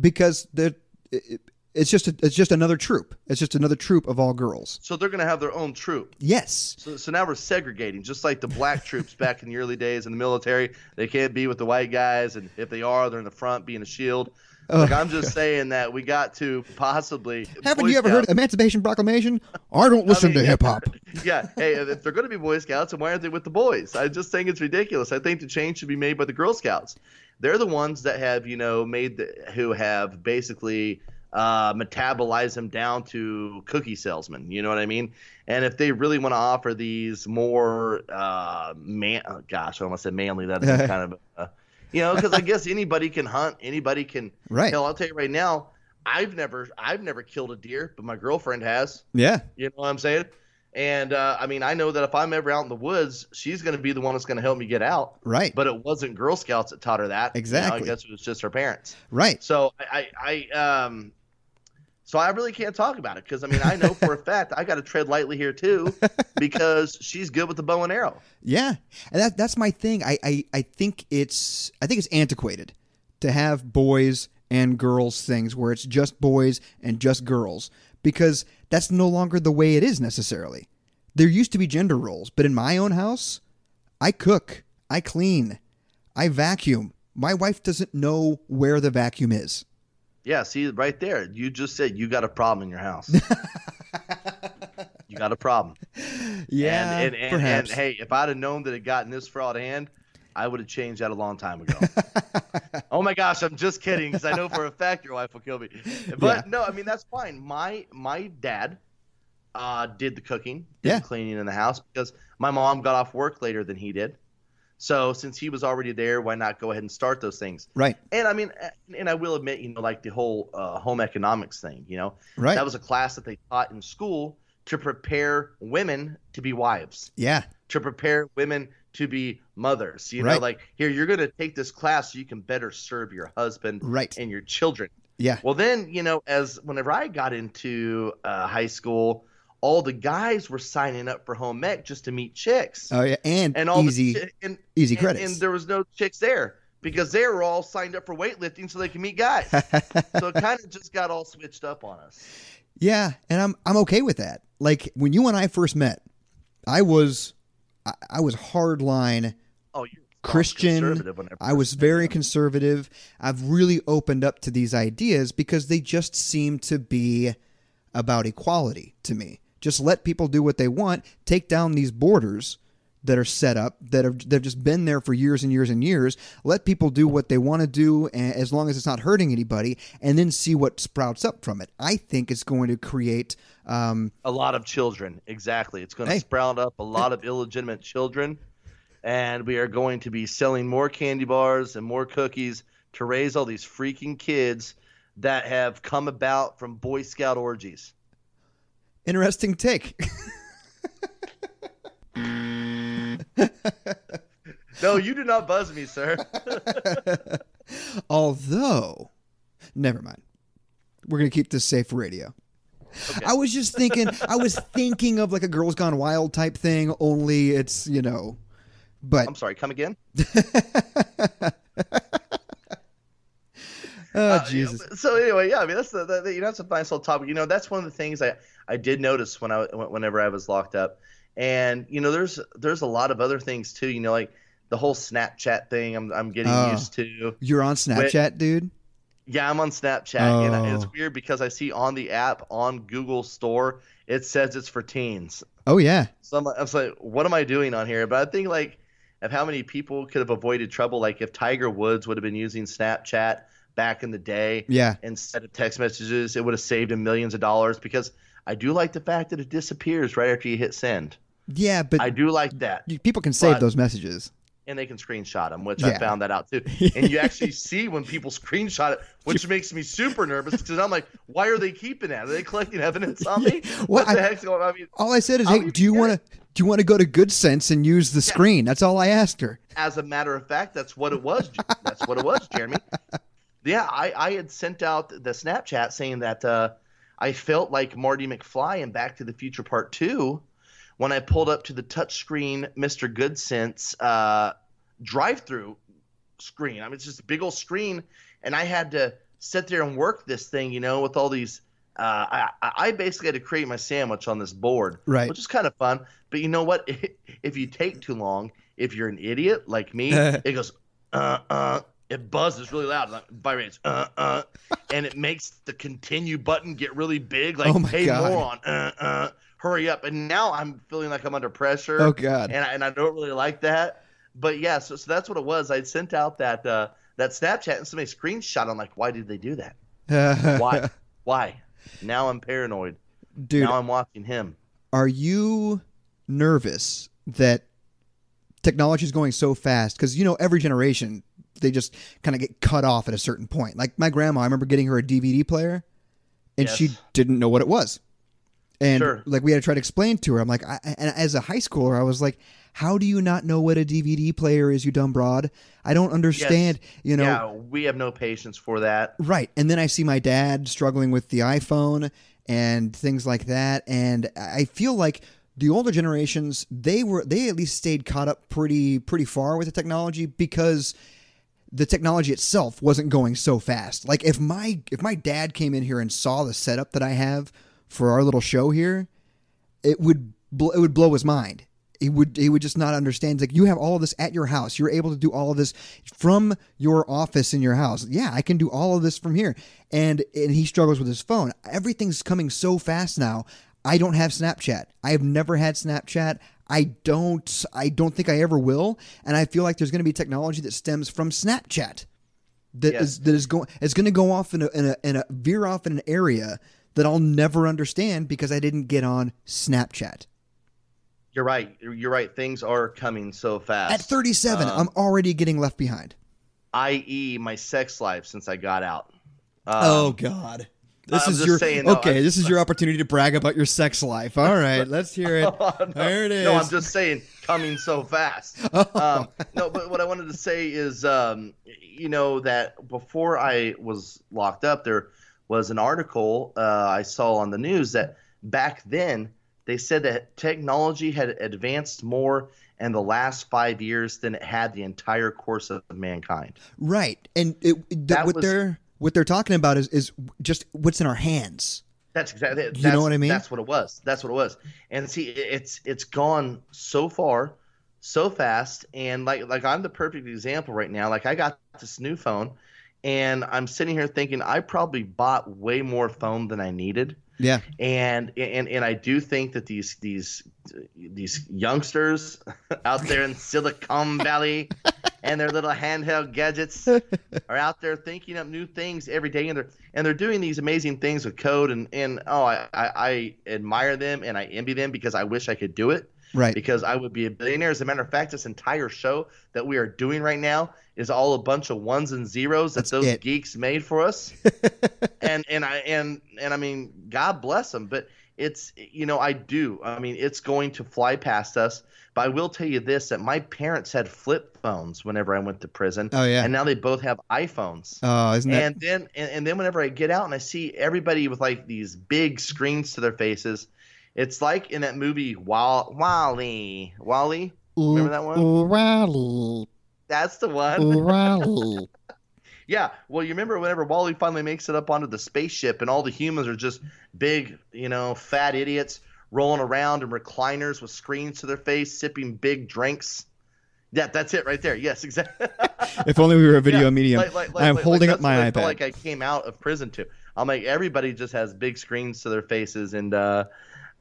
because they're it, it's just a, it's just another troop. It's just another troop of all girls. So they're going to have their own troop. Yes. So, so now we're segregating, just like the black troops back in the early days in the military. They can't be with the white guys, and if they are, they're in the front being a shield. Like I'm just saying that we got to possibly. Haven't Boy you ever heard Scouts- Emancipation Proclamation? I don't listen mean, to hip hop. yeah. Hey, if they're going to be Boy Scouts, then why aren't they with the boys? I just think it's ridiculous. I think the change should be made by the Girl Scouts. They're the ones that have, you know, made the, who have basically uh, metabolized them down to cookie salesmen. You know what I mean? And if they really want to offer these more uh, man, oh, gosh, I almost said manly. That's kind of, uh, you know, because I guess anybody can hunt, anybody can. Right. Hell, I'll tell you right now. I've never, I've never killed a deer, but my girlfriend has. Yeah. You know what I'm saying? And uh, I mean, I know that if I'm ever out in the woods, she's going to be the one that's going to help me get out. Right. But it wasn't Girl Scouts that taught her that. You know, Exactly. I guess it was just her parents. right. So I, I, I um, so I really can't talk about it because I mean I know for a fact I got to tread lightly here too because she's good with the bow and arrow. Yeah, and that that's my thing. I, I I think it's I think it's antiquated to have boys and girls things where it's just boys and just girls because that's no longer the way it is necessarily. There used to be gender roles, but in my own house, I cook, I clean, I vacuum. My wife doesn't know where the vacuum is. Yeah, see right there, you just said you got a problem in your house. you got a problem. Yeah, and, and, and, perhaps. and hey, if I'd have known that it gotten this far out of hand, I would have changed that a long time ago. oh my gosh, I'm just kidding because I know for a fact your wife will kill me. But Yeah. no, I mean that's fine. My my dad uh, did the cooking, did Yeah. the cleaning in the house because my mom got off work later than he did. So since he was already there, why not go ahead and start those things? right, And I mean, and I will admit, you know, like the whole uh, home economics thing, you know, right. that was a class that they taught in school to prepare women to be wives yeah, to prepare women to be mothers. You know, like here, you're going to take this class so you can better serve your husband right. and your children. Yeah, Well, then, you know, as whenever I got into uh, high school, all the guys were signing up for home ec just to meet chicks. oh yeah, and, and all easy, the and, easy and, credits. and there was no chicks there because they were all signed up for weightlifting so they can meet guys. so it kind of just got all switched up on us. Yeah, and I'm I'm okay with that. Like when you and I first met, I was I, I was hardline. Oh, you're Christian, I was very conservative. I've really opened up to these ideas because they just seem to be about equality to me. Just let people do what they want, take down these borders that are set up that have they've just been there for years and years and years. Let people do what they want to do as long as it's not hurting anybody, and then see what sprouts up from it. I think it's going to create um, A lot of children, exactly. It's going to Hey. sprout up a lot of illegitimate children, and we are going to be selling more candy bars and more cookies to raise all these freaking kids that have come about from Boy Scout orgies. Interesting take. No, you do not buzz me, sir. Although, never mind. We're gonna keep this safe radio. Okay. I was just thinking. I was thinking of like a Girls Gone Wild type thing. Only it's you know, but I'm sorry. Come again. oh Uh, Jesus. So anyway, yeah, I mean that's the, the you know that's a nice little topic. You know that's one of the things I I did notice when I whenever I was locked up, and you know there's there's a lot of other things too. You know like the whole Snapchat thing. I'm I'm getting Oh. used to. You're on Snapchat, dude. Yeah, I'm on Snapchat, and I- it's Oh. weird because I see on the app on Google Store it says it's for teens. Oh yeah. So I'm, I'm like, what am I doing on here? But I think like of how many people could have avoided trouble. Like if Tiger Woods would have been using Snapchat back in the day Yeah. instead of text messages, it would have saved him millions of dollars. Because I do like the fact that it disappears right after you hit send. Yeah, but I do like that, people can save but- those messages. and they can screenshot them, which Yeah. I found that out too. And you actually see when people screenshot it, which makes me super nervous because I'm like, why are they keeping that? Are they collecting evidence on me? Well, What the I- heck's going on? I mean, All I said is, I'll hey, do you want to do you want to go to Goodcents and use the screen? That's all I asked her. as a matter of fact, that's what it was. That's what it was, Jeremy. Yeah, I, I had sent out the Snapchat saying that uh, I felt like Marty McFly in Back to the Future Part Two when I pulled up to the touchscreen Mr. Goodcents uh, drive-through screen. I mean, it's just a big old screen, and I had to sit there and work this thing, you know, with all these. Uh, I, I I basically had to create my sandwich on this board, Right. which is kind of fun. But you know what? If you take too long, if you're an idiot like me, it goes uh uh. It buzzes really loud, like vibrates, uh uh, and it makes the continue button get really big, like Oh hey God. moron, uh uh, hurry up. And now I'm feeling like I'm under pressure Oh God. and I, and I don't really like that. But yeah, so, so that's what it was. I sent out that uh, that Snapchat and somebody screenshot. I'm like, why did they do that? Why? why? Now I'm paranoid. dude? now I'm watching him. Are you nervous that technology is going so fast? Because you know, every generation they just kind of get cut off at a certain point. Like my grandma, I remember getting her a DVD player, and she didn't know what it was. And Sure. like we had to try to explain to her. I'm like, I, and as a high schooler, I was like, "How do you not know what a DVD player is, you dumb broad? I don't understand." You know, yeah, we have no patience for that. Right. And then I see my dad struggling with the iPhone and things like that. And I feel like the older generations, they were they at least stayed caught up pretty pretty far with the technology because the technology itself wasn't going so fast. Like if my if my dad came in here and saw the setup that I have for our little show here, it would bl- it would blow his mind. He would he would just not understand. It's like you have all of this at your house. You're able to do all of this from your office in your house. Yeah, I can do all of this from here. And and he struggles with his phone. Everything's coming so fast now. I don't have Snapchat. I have never had Snapchat. I don't I don't think I ever will. And I feel like there's going to be technology that stems from Snapchat that is Yes. that is going is going to go off in a, in a in a veer off in an area that I'll never understand because I didn't get on Snapchat. You're right. You're right. Things are coming so fast. At 37, Um, I'm already getting left behind. i.e., my sex life since I got out. Um, oh God. This I'm is your saying, no, okay. I- this is your opportunity to brag about your sex life. All right, let's hear it. no, There it is. No, I'm just saying, coming so fast. Oh. Um, no, but what I wanted to say is, um, you know, that before I was locked up, there was an article uh, I saw on the news that back then they said that technology had advanced more in the last five years than it had the entire course of mankind. right, and it, th- That what was- they're what they're talking about is is just what's in our hands. That's exactly. That's, You know what I mean? That's what it was. That's what it was. And see, it's it's gone so far, so fast, and like like I'm the perfect example right now. Like I got this new phone, and I'm sitting here thinking I probably bought way more phone than I needed. Yeah, And and and I do think that these these these youngsters out there in Silicon Valley and their little handheld gadgets are out there thinking up new things every day, and they're and they're doing these amazing things with code, and and oh, I I, I admire them and I envy them because I wish I could do it right. because I would be a billionaire. As a matter of fact, this entire show that we are doing right now is all a bunch of ones and zeros that That's those it. geeks made for us. and and I and and I mean, God bless them. But it's you know I do. I mean, it's going to fly past us. But I will tell you this: that my parents had flip phones whenever I went to prison. Oh yeah. And now they both have iPhones. Oh, isn't that? And then and, and then whenever I get out and I see everybody with like these big screens to their faces, it's like in that movie Wall WALL-E. WALL-E. Remember that one? Rally, That's the one. rally. Yeah. Well, you remember whenever WALL-E finally makes it up onto the spaceship and all the humans are just big, you know, fat idiots rolling around in recliners with screens to their face, sipping big drinks. Yeah, that's it right there. Yes, exactly. if only we were a video Yeah, medium. like- like- like- I'm holding up my iPad. Like I came out of prison too. I'm like everybody just has big screens to their faces, and uh,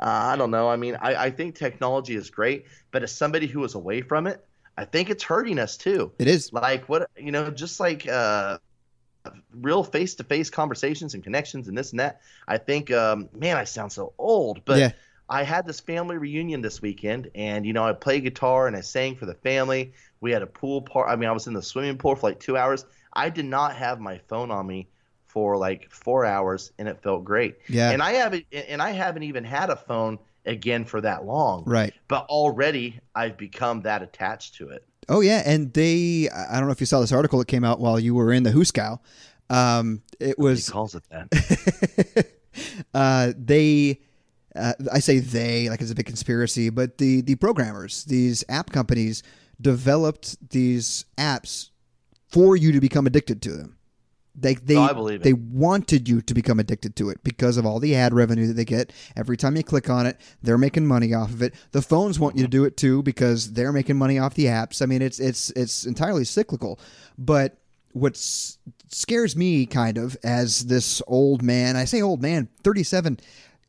uh, I don't know. I mean, I, I think technology is great, but as somebody who is away from it, I think it's hurting us too. it is. Like what you know, just like uh, real face-to-face conversations and connections and this and that. I think, um, man, I sound so old, but. Yeah. I had this family reunion this weekend, and you know, I played guitar and I sang for the family. We had a pool part. I mean, I was in the swimming pool for like two hours. I did not have my phone on me for like four hours, and it felt great. Yeah. And I haven't, and I haven't even had a phone again for that long. Right. But already, I've become that attached to it. Oh yeah, and they. I don't know if you saw this article that came out while you were in the hoosegow. Um, it was He calls it that. uh, they. Uh, I say they like it's a big conspiracy, but the the programmers, these app companies, developed these apps for you to become addicted to them. They they Oh, they wanted you to become addicted to it because of all the ad revenue that they get every time you click on it. They're making money off of it. The phones want you to do it too because they're making money off the apps. I mean, it's it's it's entirely cyclical. But what scares me kind of as this old man, I say old man, 37,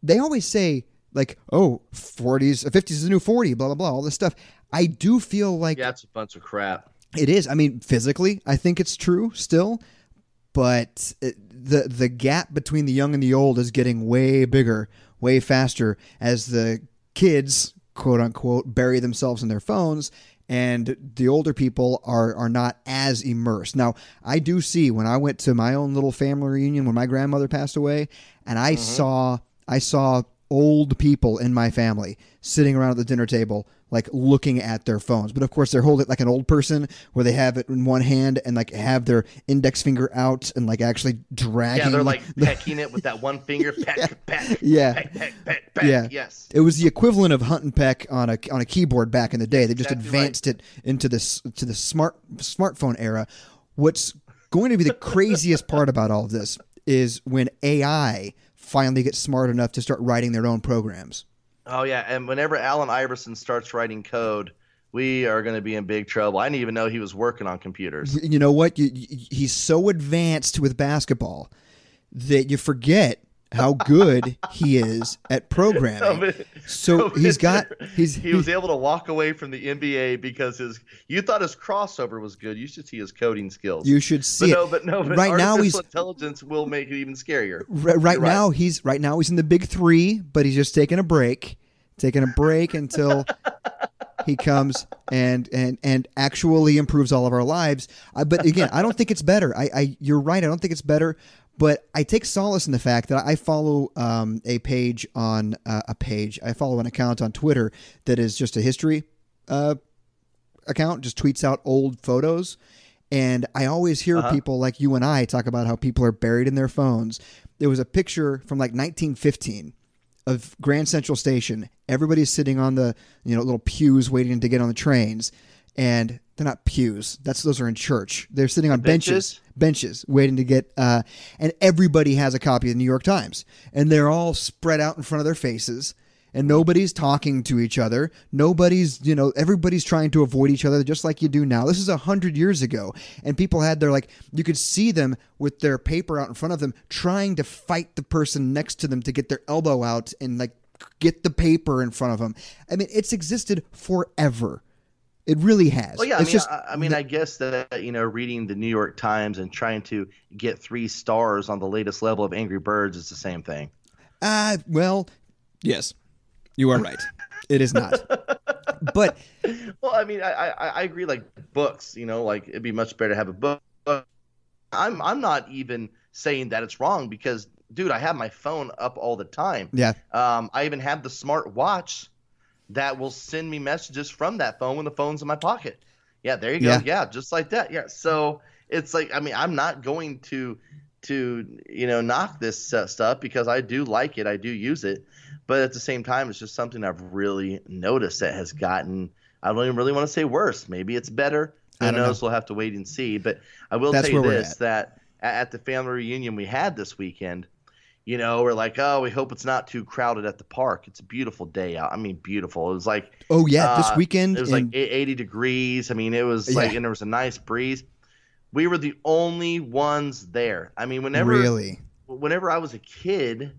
they always say like, "Oh, 40s, 50s is the new 40, blah blah blah, all this stuff." I do feel like yeah, it's a bunch of crap. it is. I mean, physically, I think it's true still, but it, the the gap between the young and the old is getting way bigger, way faster as the kids, quote unquote, bury themselves in their phones and the older people are are not as immersed. Now, I do see when I went to my own little family reunion when my grandmother passed away and I mm-hmm. saw I saw old people in my family sitting around at the dinner table like looking at their phones but of course they're holding it like an old person where they have it in one hand and like have their index finger out and like actually dragging Yeah, they're like pecking it with that one finger. Peck, peck, Yeah. peck, peck, peck, peck. Yeah. Yes. it was the equivalent of hunt and peck on a on a keyboard back in the day. They just Exactly right. advanced it into this to the smart smartphone era. What's going to be the craziest part about all of this is when AI finally get smart enough to start writing their own programs. Oh yeah, and whenever Allen Iverson starts writing code, we are going to be in big trouble. I didn't even know he was working on computers. You know what? You, you, he's so advanced with basketball that you forget how good he is at programming. So he's got he's he was able to walk away from the NBA because his you thought his crossover was good. You should see his coding skills. you should but see it. no, but no, but Right now he's- intelligence will make it even scarier. Right, right You're right. now he's right now he's in the big three, but he's just taking a break, taking a break until he comes and and and actually improves all of our lives. But again, I don't think it's better. I, I you're right. I don't think it's better. But I take solace in the fact that I follow um, a page on uh, a page. I follow an account on Twitter that is just a history uh, account, just tweets out old photos. And I always hear Uh-huh. people like you and I talk about how people are buried in their phones. There was a picture from like 1915 of Grand Central Station. Everybody's sitting on the you know little pews waiting to get on the trains, and they're not pews. That's those are in church. They're sitting on benches, benches, waiting to get. Uh, and everybody has a copy of the New York Times, and they're all spread out in front of their faces. And nobody's talking to each other. Nobody's, you know, everybody's trying to avoid each other just like you do now. This is a hundred years ago. And people had their, like, you could see them with their paper out in front of them trying to fight the person next to them to get their elbow out and, like, get the paper in front of them. I mean, it's existed forever. It really has. Well, yeah, I mean, just, I, I mean, I guess that you know, reading the New York Times and trying to get three stars on the latest level of Angry Birds is the same thing. uh, well, yes, you are right. it is not. But Well, I mean, I, I I agree. Like books, you know, like it'd be much better to have a book. I'm I'm not even saying that it's wrong because, dude, I have my phone up all the time. Yeah. Um, I even have the smart watch that will send me messages from that phone when the phone's in my pocket. Yeah, there you go. Yeah. Yeah, just like that. Yeah. So it's like, I mean, I'm not going to to you know knock this uh, stuff because I do like it. I do use it, but at the same time, it's just something I've really noticed that has gotten. I don't even really want to say worse. Maybe it's better. I Who don't know. knows? We'll have to wait and see. But I will That's tell you this: at. that at the family reunion we had this weekend, you know, we're like, oh, we hope it's not too crowded at the park. It's a beautiful day out. I mean, beautiful. It was like Oh yeah, this Uh, weekend. it was like e- 80 degrees. I mean, it was like, and there was a nice breeze. We were the only ones there. I mean, whenever really. whenever I was a kid,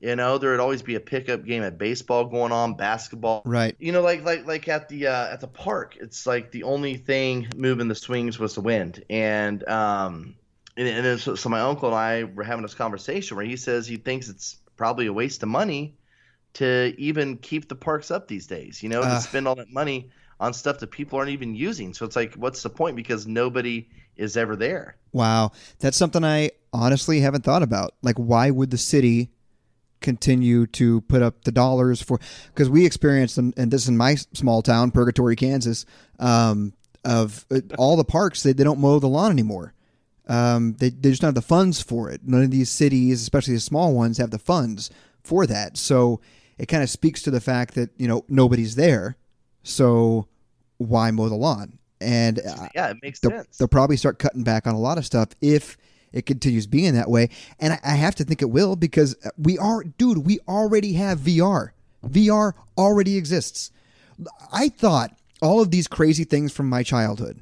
you know, there would always be a pickup game at baseball going on, basketball. Right. You know, like like like at the uh, at the park, it's like the only thing moving the swings was the wind, and um, and, and then so, so my uncle and I were having this conversation where he says he thinks it's probably a waste of money to even keep the parks up these days. You know, to Uh. spend all that money on stuff that people aren't even using. So it's like, what's the point? Because nobody is ever there. Wow, that's something I honestly haven't thought about. Like, why would the city continue to put up the dollars for? Because we experienced, and and this is in my small town, Purgatory, Kansas, um, of uh, all the parks they, they don't mow the lawn anymore. Um, they they just don't have the funds for it. None of these cities, especially the small ones, have the funds for that. So it kind of speaks to the fact that you know nobody's there. So why mow the lawn? And uh, Yeah, it makes they'll, sense. they'll probably start cutting back on a lot of stuff if it continues being that way. And I, I have to think it will because we are, dude, we already have VR. VR already exists. I thought all of these crazy things from my childhood,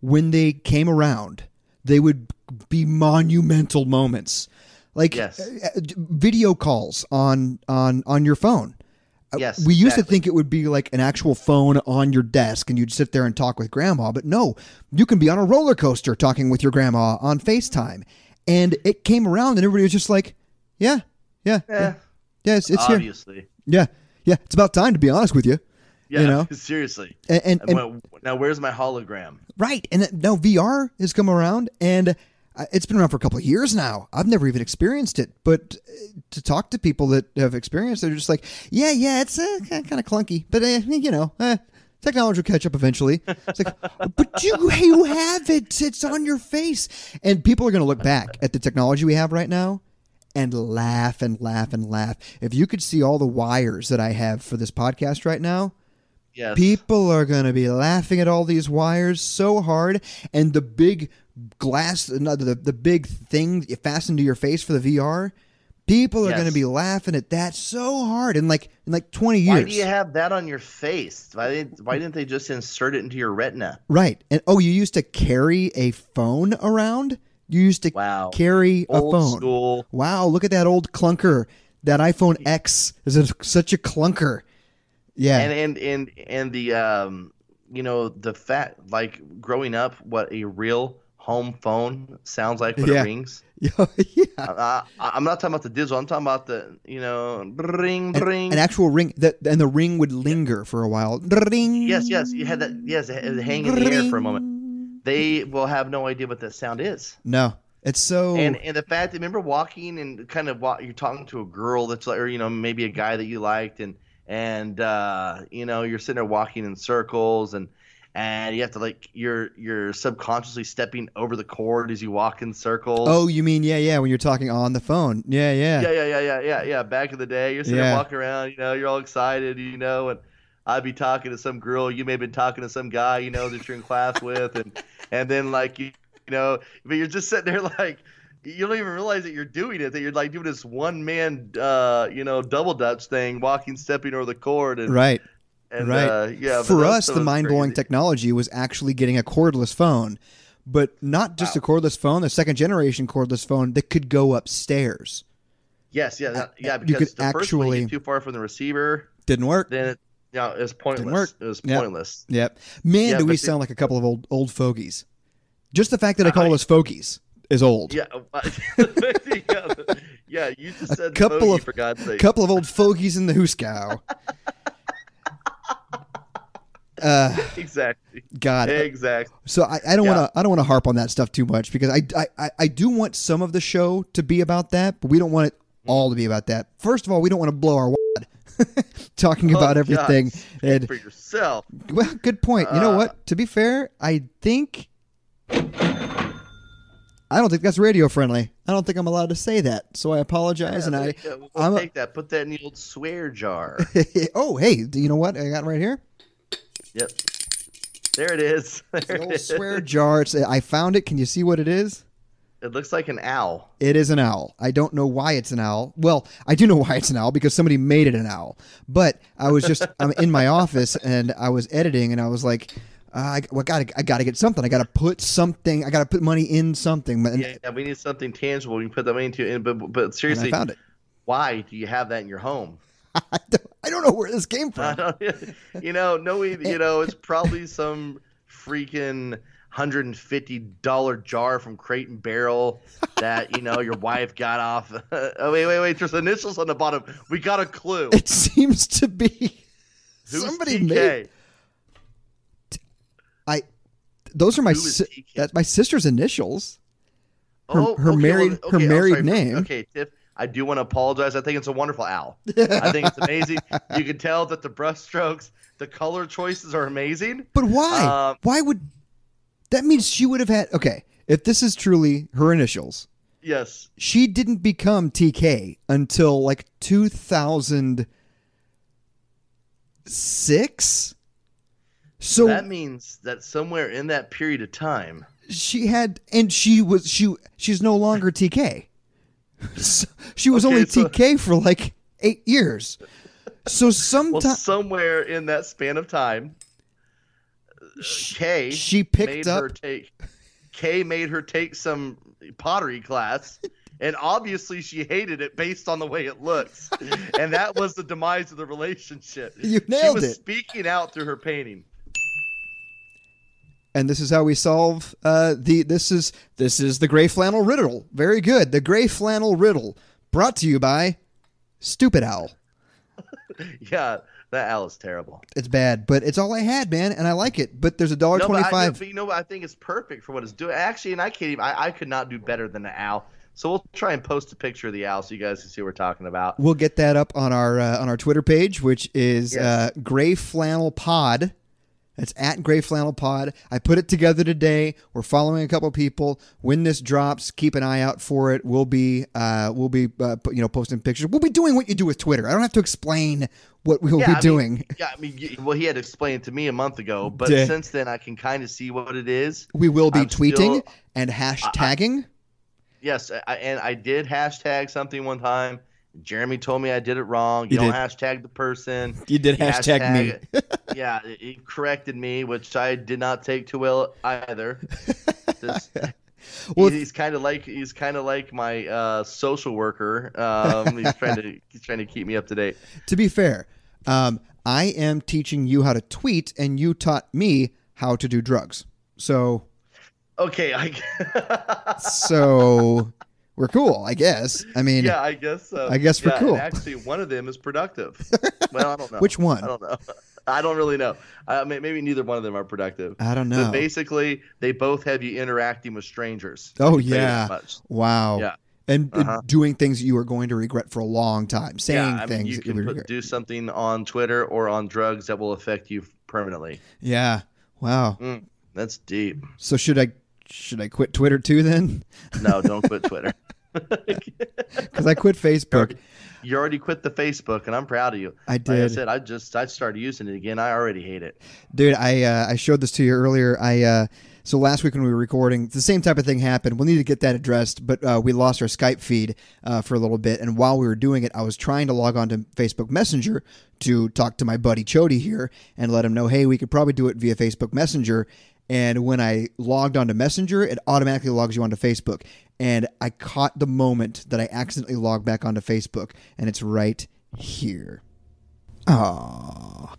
when they came around, they would be monumental moments. Like Yes. uh, uh, video calls on on on your phone. Yes, we used to think it would be like an actual phone on your desk and you'd sit there and talk with grandma, but no, you can be on a roller coaster talking with your grandma on FaceTime. And it came around and everybody was just like, yeah, yeah, Eh, yeah, yeah, it's, it's here. obviously. Yeah, yeah, it's about time to be honest with you. Yeah, You know? seriously. And, and, and now, where's my hologram? right, and now VR has come around and uh, it's been around for a couple of years now. I've never even experienced it, but uh, to talk to people that have experienced, it, they're just like, yeah, yeah, it's uh, kind of clunky, but uh, you know, uh, technology will catch up eventually. It's like, but you, you have it; it's on your face, and people are going to look back at the technology we have right now and laugh and laugh and laugh. If you could see all the wires that I have for this podcast right now, Yes. People are going to be laughing at all these wires so hard, and the big glass, no, the the big thing you fasten to your face for the VR. People are Yes. going to be laughing at that so hard in like in like twenty years. Why do you have that on your face? Why didn't Why didn't they just insert it into your retina? right? And oh, you used to carry a phone around. You used to Wow. carry a phone. school. Wow, look at that old clunker. That iPhone X is a, such a clunker. Yeah, And and and and the um, you know, the fact like growing up, what a real home phone sounds like when Yeah. it rings. yeah. I, I'm not talking about the digital. I'm talking about the you know, ring An- ring. An actual ring that and the ring would linger for a while. Ring. yes, yes. You had that. Yes, it hang in the air for a moment. They will have no idea what that sound is. No, it's so. And and the fact, that remember walking and kind of walk, you're talking to a girl that's like, or you know, maybe a guy that you liked, and and uh, you know, you're sitting there walking in circles, and and you have to like you're you're subconsciously stepping over the cord as you walk in circles. oh, you mean yeah, yeah? When you're talking on the phone, yeah, yeah. yeah, yeah, yeah, yeah, yeah, yeah. Back in the day, you're sitting Yeah. walking around, you know, you're all excited, you know, and I'd be talking to some girl, you may have been talking to some guy, you know, that you're in class with, and and then like you, you know, but you're just sitting there like you don't even realize that you're doing it, that you're like doing this one man, uh, you know, double dutch thing, walking, stepping over the cord, and Right, and right. uh, yeah. For us, the mind blowing technology was actually getting a cordless phone, but not just a cordless phone, the second generation cordless phone that could go upstairs. Yes, yeah, that, yeah. you could the first one actually- too far from the receiver, Didn't work. then it, you know, it's pointless. work. It was pointless. Yep. Man, Yeah, do we sound like a couple of old old fogies. Just the fact that I call I- us fogies is old. Yeah, yeah, yeah. You just A couple of- for God's sake. couple of old fogies in the hoosegow. uh, exactly. it. Exactly. So I, I don't Yeah. want to I don't want to harp on that stuff too much because I, I I do want some of the show to be about that, but we don't want it all to be about that. First of all, we don't want to blow our wad talking Oh, about everything. And For yourself. well, good point. You know Uh, what? To be fair, I think I don't think that's radio friendly. I don't think I'm allowed to say that. So I apologize and I we'll I'm take that. Put that in the old swear jar. Oh, hey, do you know what? I got right here. Yep. There it is. There It's an old is. swear jar. It's, I found it. Can you see what it is? It looks like an owl. It is an owl. I don't know why it's an owl. Well, I do know why it's an owl because somebody made it an owl. But I was just I'm in my office and I was editing and I was like, uh, I, well, got I got to get something. I got to put something. I got to put money in something. And, Yeah, we need something tangible. We can put that money into it. But, but and I seriously, found it. why do you have that in your home? I don't, I don't know where this came from. you know, no, you know, it's probably some freaking hundred and fifty dollar jar from Crate and Barrel that you know your wife got off. oh wait, wait, wait! There's initials on the bottom. We got a clue. It seems to be Who's somebody TK? made. I. Those are my si- that's my sister's initials. her- Oh, her okay, married- well, her okay, I'm married name. Okay, Tiff. I do want to apologize. I think it's a wonderful owl. I think it's amazing. you can tell that the brushstrokes, the color choices are amazing. But why? Um, why would that means she would have had okay, if this is truly her initials, Yes. she didn't become TK until like 2006. So that means that somewhere in that period of time, she had and she was she she's no longer TK. She was Okay, only so- TK for like 8 years. So well, sometime somewhere in that span of time, uh, Kay she picked made up her take. Kay made her take some pottery class, and obviously she hated it based on the way it looks, and that was the demise of the relationship. You nailed she was it. speaking out through her painting. And this is how we solve uh, the this is this is the gray flannel riddle. Very good. The gray flannel riddle brought to you by Stupid Owl. Yeah, that owl is terrible. It's bad, but it's all I had, man, and I like it. But there's a dollar No, but, I, no, but you know what? I think it's perfect for what it's doing. Actually, and I can't even. I, I could not do better than the owl. So we'll try and post a picture of the owl so you guys can see what we're talking about. We'll get that up on our uh, on our Twitter page, which is Yes. uh, Gray Flannel Pod. That's at Gray Flannel Pod. I put it together today. We're following a couple people. When this drops, keep an eye out for it. We'll be uh, we'll be uh, you know posting pictures. We'll be doing what you do with Twitter. I don't have to explain what we will Yeah, be I mean, doing. Yeah, I mean, well, he had explained to me a month ago, but since then I can kind of see what it is. we will be I'm tweeting still- and hashtagging. Yes, I, and I did hashtag something one time. Jeremy told me I did it wrong. You, You don't did. hashtag the person. you did You hashtag, me. yeah, it corrected me, which I did not take too well either. This- Well, he's, kind of like he's kind of like my uh, social worker. Um, he's trying to he's trying to keep me up to date. to be fair, um, I am teaching you how to tweet, and you taught me how to do drugs. So Okay, I so we're cool, I guess. I mean, yeah, I guess so. I guess we're Yeah, cool. actually, one of them is productive. well, I don't know which one? I don't know. I don't really know. I mean, maybe neither one of them are productive. I don't But know. basically, they both have you interacting with strangers. Oh I can tell you that yeah, wow. Yeah. And and Uh-huh. doing things you are going to regret for a long time, saying yeah, I mean, things you that you can would put, do something on Twitter or on drugs that will affect you permanently. Yeah, wow. Mm, that's deep. So should I should I quit Twitter too then? No, don't quit Twitter. Because I quit Facebook. You already quit the Facebook, and I'm proud of you. I Like I did. said, I just I started using it again. I already hate it. Dude, I uh, I showed this to you earlier. I uh, so last week when we were recording, the same type of thing happened. We'll need to get that addressed, but uh, we lost our Skype feed uh, for a little bit, and while we were doing it, I was trying to log on to Facebook Messenger to talk to my buddy Chody here and let him know, hey, we could probably do it via Facebook Messenger. And when I logged onto Messenger, it automatically logs you onto Facebook. And I caught the moment that I accidentally logged back onto Facebook, and it's right here. Aww.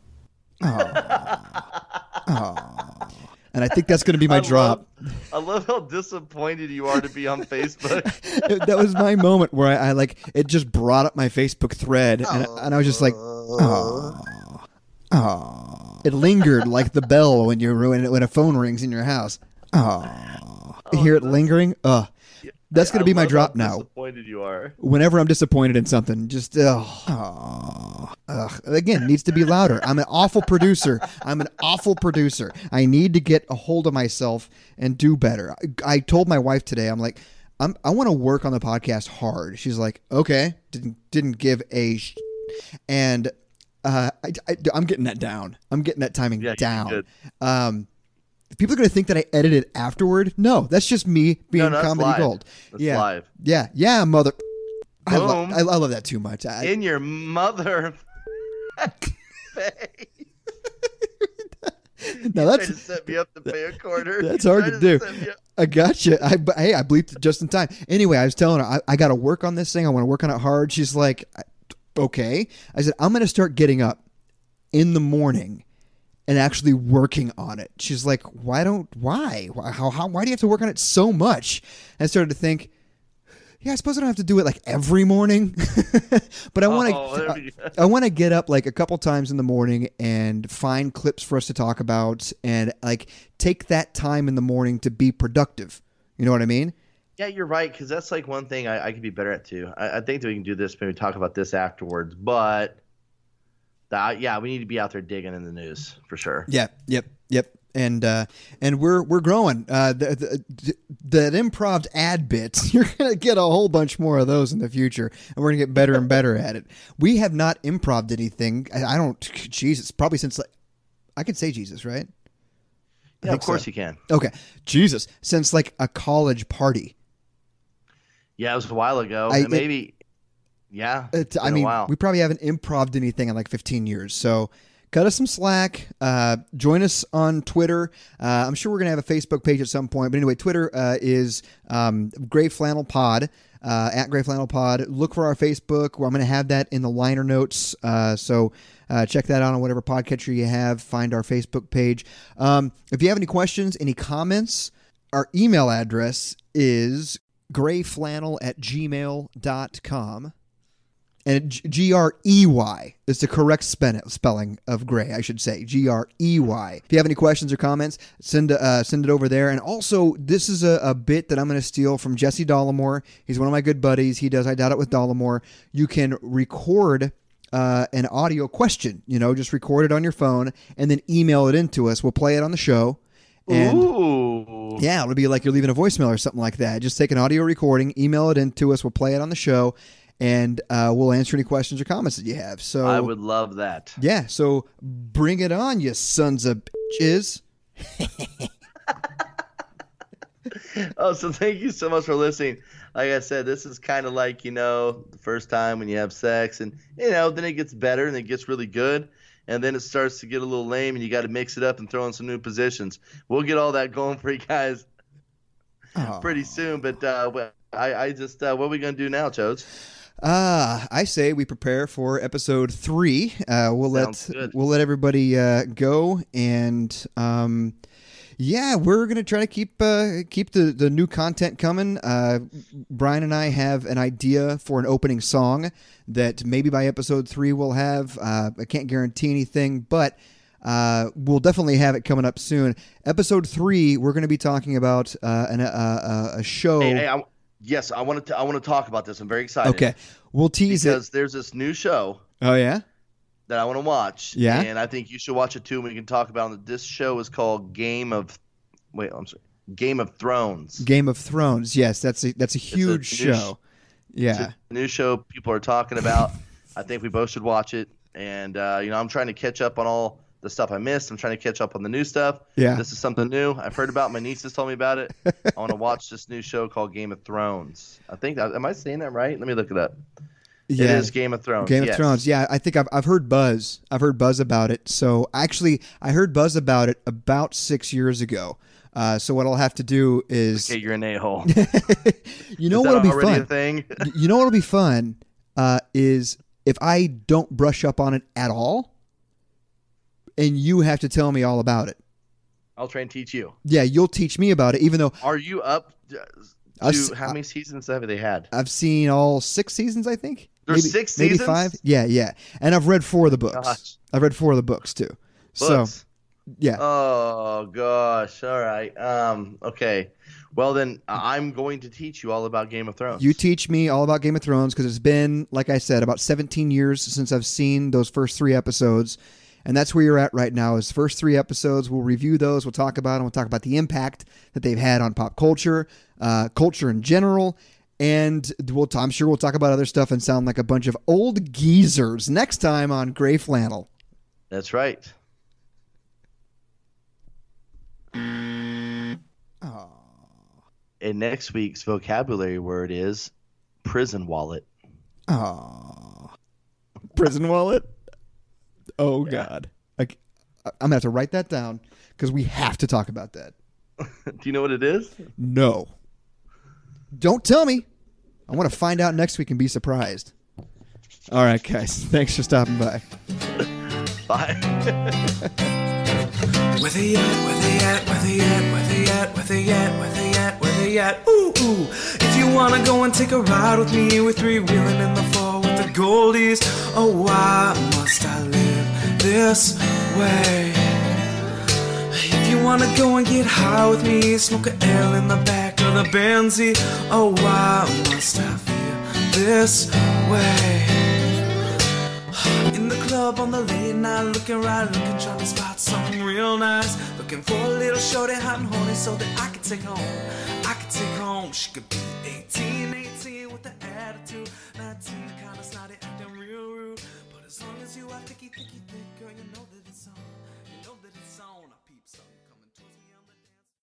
Aww. And I think that's going to be my I drop. Love, I love how disappointed you are to be on Facebook. that was my moment where I, I like it just brought up my Facebook thread, and, and I was just like, oh, oh. It lingered like the bell when you when when a phone rings in your house. Oh, hear it lingering. Ugh. That's gonna I be my drop now. Disappointed you are. Whenever I'm disappointed in something, just ugh, oh, ugh. again needs to be louder. I'm an awful producer. I'm an awful producer. I need to get a hold of myself and do better. I, I told my wife today. I'm like, I'm, I want to work on the podcast hard. She's like, okay. Didn't didn't give a, sh-. and uh, I, I I'm getting that down. I'm getting that timing Yeah, down. Um, people are gonna think that I edited afterward. No, that's just me being No, comedy live. gold. That's yeah, live. yeah, yeah, mother. I, lo- Boom. I, I love that too much. I, In your mother. now Trying that's to set me up to pay a quarter. that's You hard tried to do. set me up- I gotcha. I but hey, I bleeped it just in time. Anyway, I was telling her I, I got to work on this thing. I want to work on it hard. She's like, okay. I said I'm going to start getting up in the morning and actually working on it. She's like, why don't why why how, how why do you have to work on it so much? And I started to think. Yeah, I suppose I don't have to do it like every morning, but I want to. Oh, go. I want to get up like a couple times in the morning and find clips for us to talk about and like take that time in the morning to be productive. You know what I mean? Yeah, you're right. Because that's like one thing I, I could be better at too. I, I think that we can do this. Maybe talk about this afterwards. But that, yeah, we need to be out there digging in the news for sure. Yeah. Yep. Yep. And uh, and we're we're growing. Uh, the, the, that improv ad bits, you're gonna get a whole bunch more of those in the future, and we're gonna get better and better at it. We have not improved anything. I, I don't. Jesus, probably since like I can say Jesus, right? Yeah, of think so. course you can. Okay, Jesus, since like a college party. Yeah, it was a while ago. I- maybe, yeah. Been I mean, we probably haven't improved anything in like 15 years. So cut us some slack. Uh, join us on Twitter. Uh, I'm sure we're going to have a Facebook page at some point. But anyway, Twitter uh, is um, Gray Flannel Pod. Uh, at Gray Flannel Pod. Look for our Facebook. I'm going to have that in the liner notes. Uh, so uh, check that out on whatever podcatcher you have. Find our Facebook page. Um, if you have any questions, any comments, our email address is grayflannel at gmail.com. And G R E Y is the correct spelling of gray, I should say. G R E Y. If you have any questions or comments, send uh, send it over there. And also, this is a, a bit that I'm going to steal from Jesse Dollemore. He's one of my good buddies. He does I Doubt It with Dollemore. You can record uh, an audio question. You know, just record it on your phone and then email it into us. We'll play it on the show. And Ooh. yeah, it'll be like you're leaving a voicemail or something like that. Just take an audio recording, email it in to us. We'll play it on the show, and uh, we'll answer any questions or comments that you have. So I would love that. yeah, so bring it on, you sons of bitches. Oh, so thank you so much for listening. Like I said, this is kind of like, you know, the first time when you have sex and, you know, then it gets better and it gets really good. And then it starts to get a little lame and you got to mix it up and throw in some new positions. We'll get all that going for you guys Oh. pretty soon. But uh, I, I just, uh, what are we going to do now, Chodes? Uh, I say we prepare for episode three. Uh, we'll Sounds let good. we'll let everybody uh, go, and um, yeah, we're gonna try to keep uh, keep the, the new content coming. Uh, Brian and I have an idea for an opening song that maybe by episode three we'll have. Uh, I can't guarantee anything, but. Uh, we'll definitely have it coming up soon. Episode three, we're going to be talking about uh, an, uh, uh, a show. Hey, hey, I, yes, I want to, I want to talk about this. I'm very excited. okay, we'll tease it. Because there's this new show Oh yeah, that I want to watch. Yeah? And I think you should watch it too. And we can talk about it. This show is called Game of, wait, I'm sorry, Game of Thrones. Game of Thrones. Yes, that's a that's a huge sh- show. Yeah. It's a new show people are talking about. I think we both should watch it. And uh, you know, I'm trying to catch up on all the stuff I missed. I'm trying to catch up on the new stuff. Yeah. This is something new. I've heard about. My nieces told me about it. I want to watch this new show called Game of Thrones. I think. Am I saying that right? Let me look it up. Yeah. It is Game of Thrones. Game of yes. Thrones. Yeah, I think I've I've heard buzz. I've heard buzz about it. So actually, I heard buzz about it about six years ago. Uh, so what I'll have to do is, Okay, you're an a-hole. you know what'll be fun. a thing? you know what'll be fun uh, is if I don't brush up on it at all, and you have to tell me all about it. I'll try and teach you. Yeah, you'll teach me about it, even though Are you up to I've how many seasons have they had? I've seen all six seasons. I think There's maybe, six maybe five. Yeah, yeah, and I've read four of the books. Gosh. I've read four of the books too. So yeah, Oh gosh. All right. Um. Okay. Well then, I'm going to teach you all about Game of Thrones. you teach me all about Game of Thrones because it's been, like I said, about 17 years since I've seen those first three episodes. And that's where you're at right now. Is first three episodes. We'll review those. We'll talk about them. We'll talk about the impact that they've had on pop culture, uh, culture in general, and we'll. I'm sure we'll talk about other stuff and sound like a bunch of old geezers next time on Gray Flannel. That's right. Oh, And next week's vocabulary word is prison wallet. oh. prison wallet. Oh God, I, I'm gonna have to write that down because we have to talk about that. Do you know what it is? No. Don't tell me. I want to find out next week and be surprised. All right, guys. Thanks for stopping by. Bye. Where they at, where they at, where they at, where they at, where they at, where they at, where they at, ooh, ooh. If you wanna go and take a ride with me, we're three wheeling in the fall with the goldies. Oh, why must I live this way? If you wanna go and get high with me, smoke a L in the back of the Benzie. Oh, why must I feel this way? In the club on the late night, looking right, looking, trying to spot something real nice. Looking for a little shorty, hot and horny, so that I can take home. I can take home. She could be 18, 18 with the attitude, 19, kinda snotty, acting real rude. But as long as you are thicky, thicky, thick, girl, you know that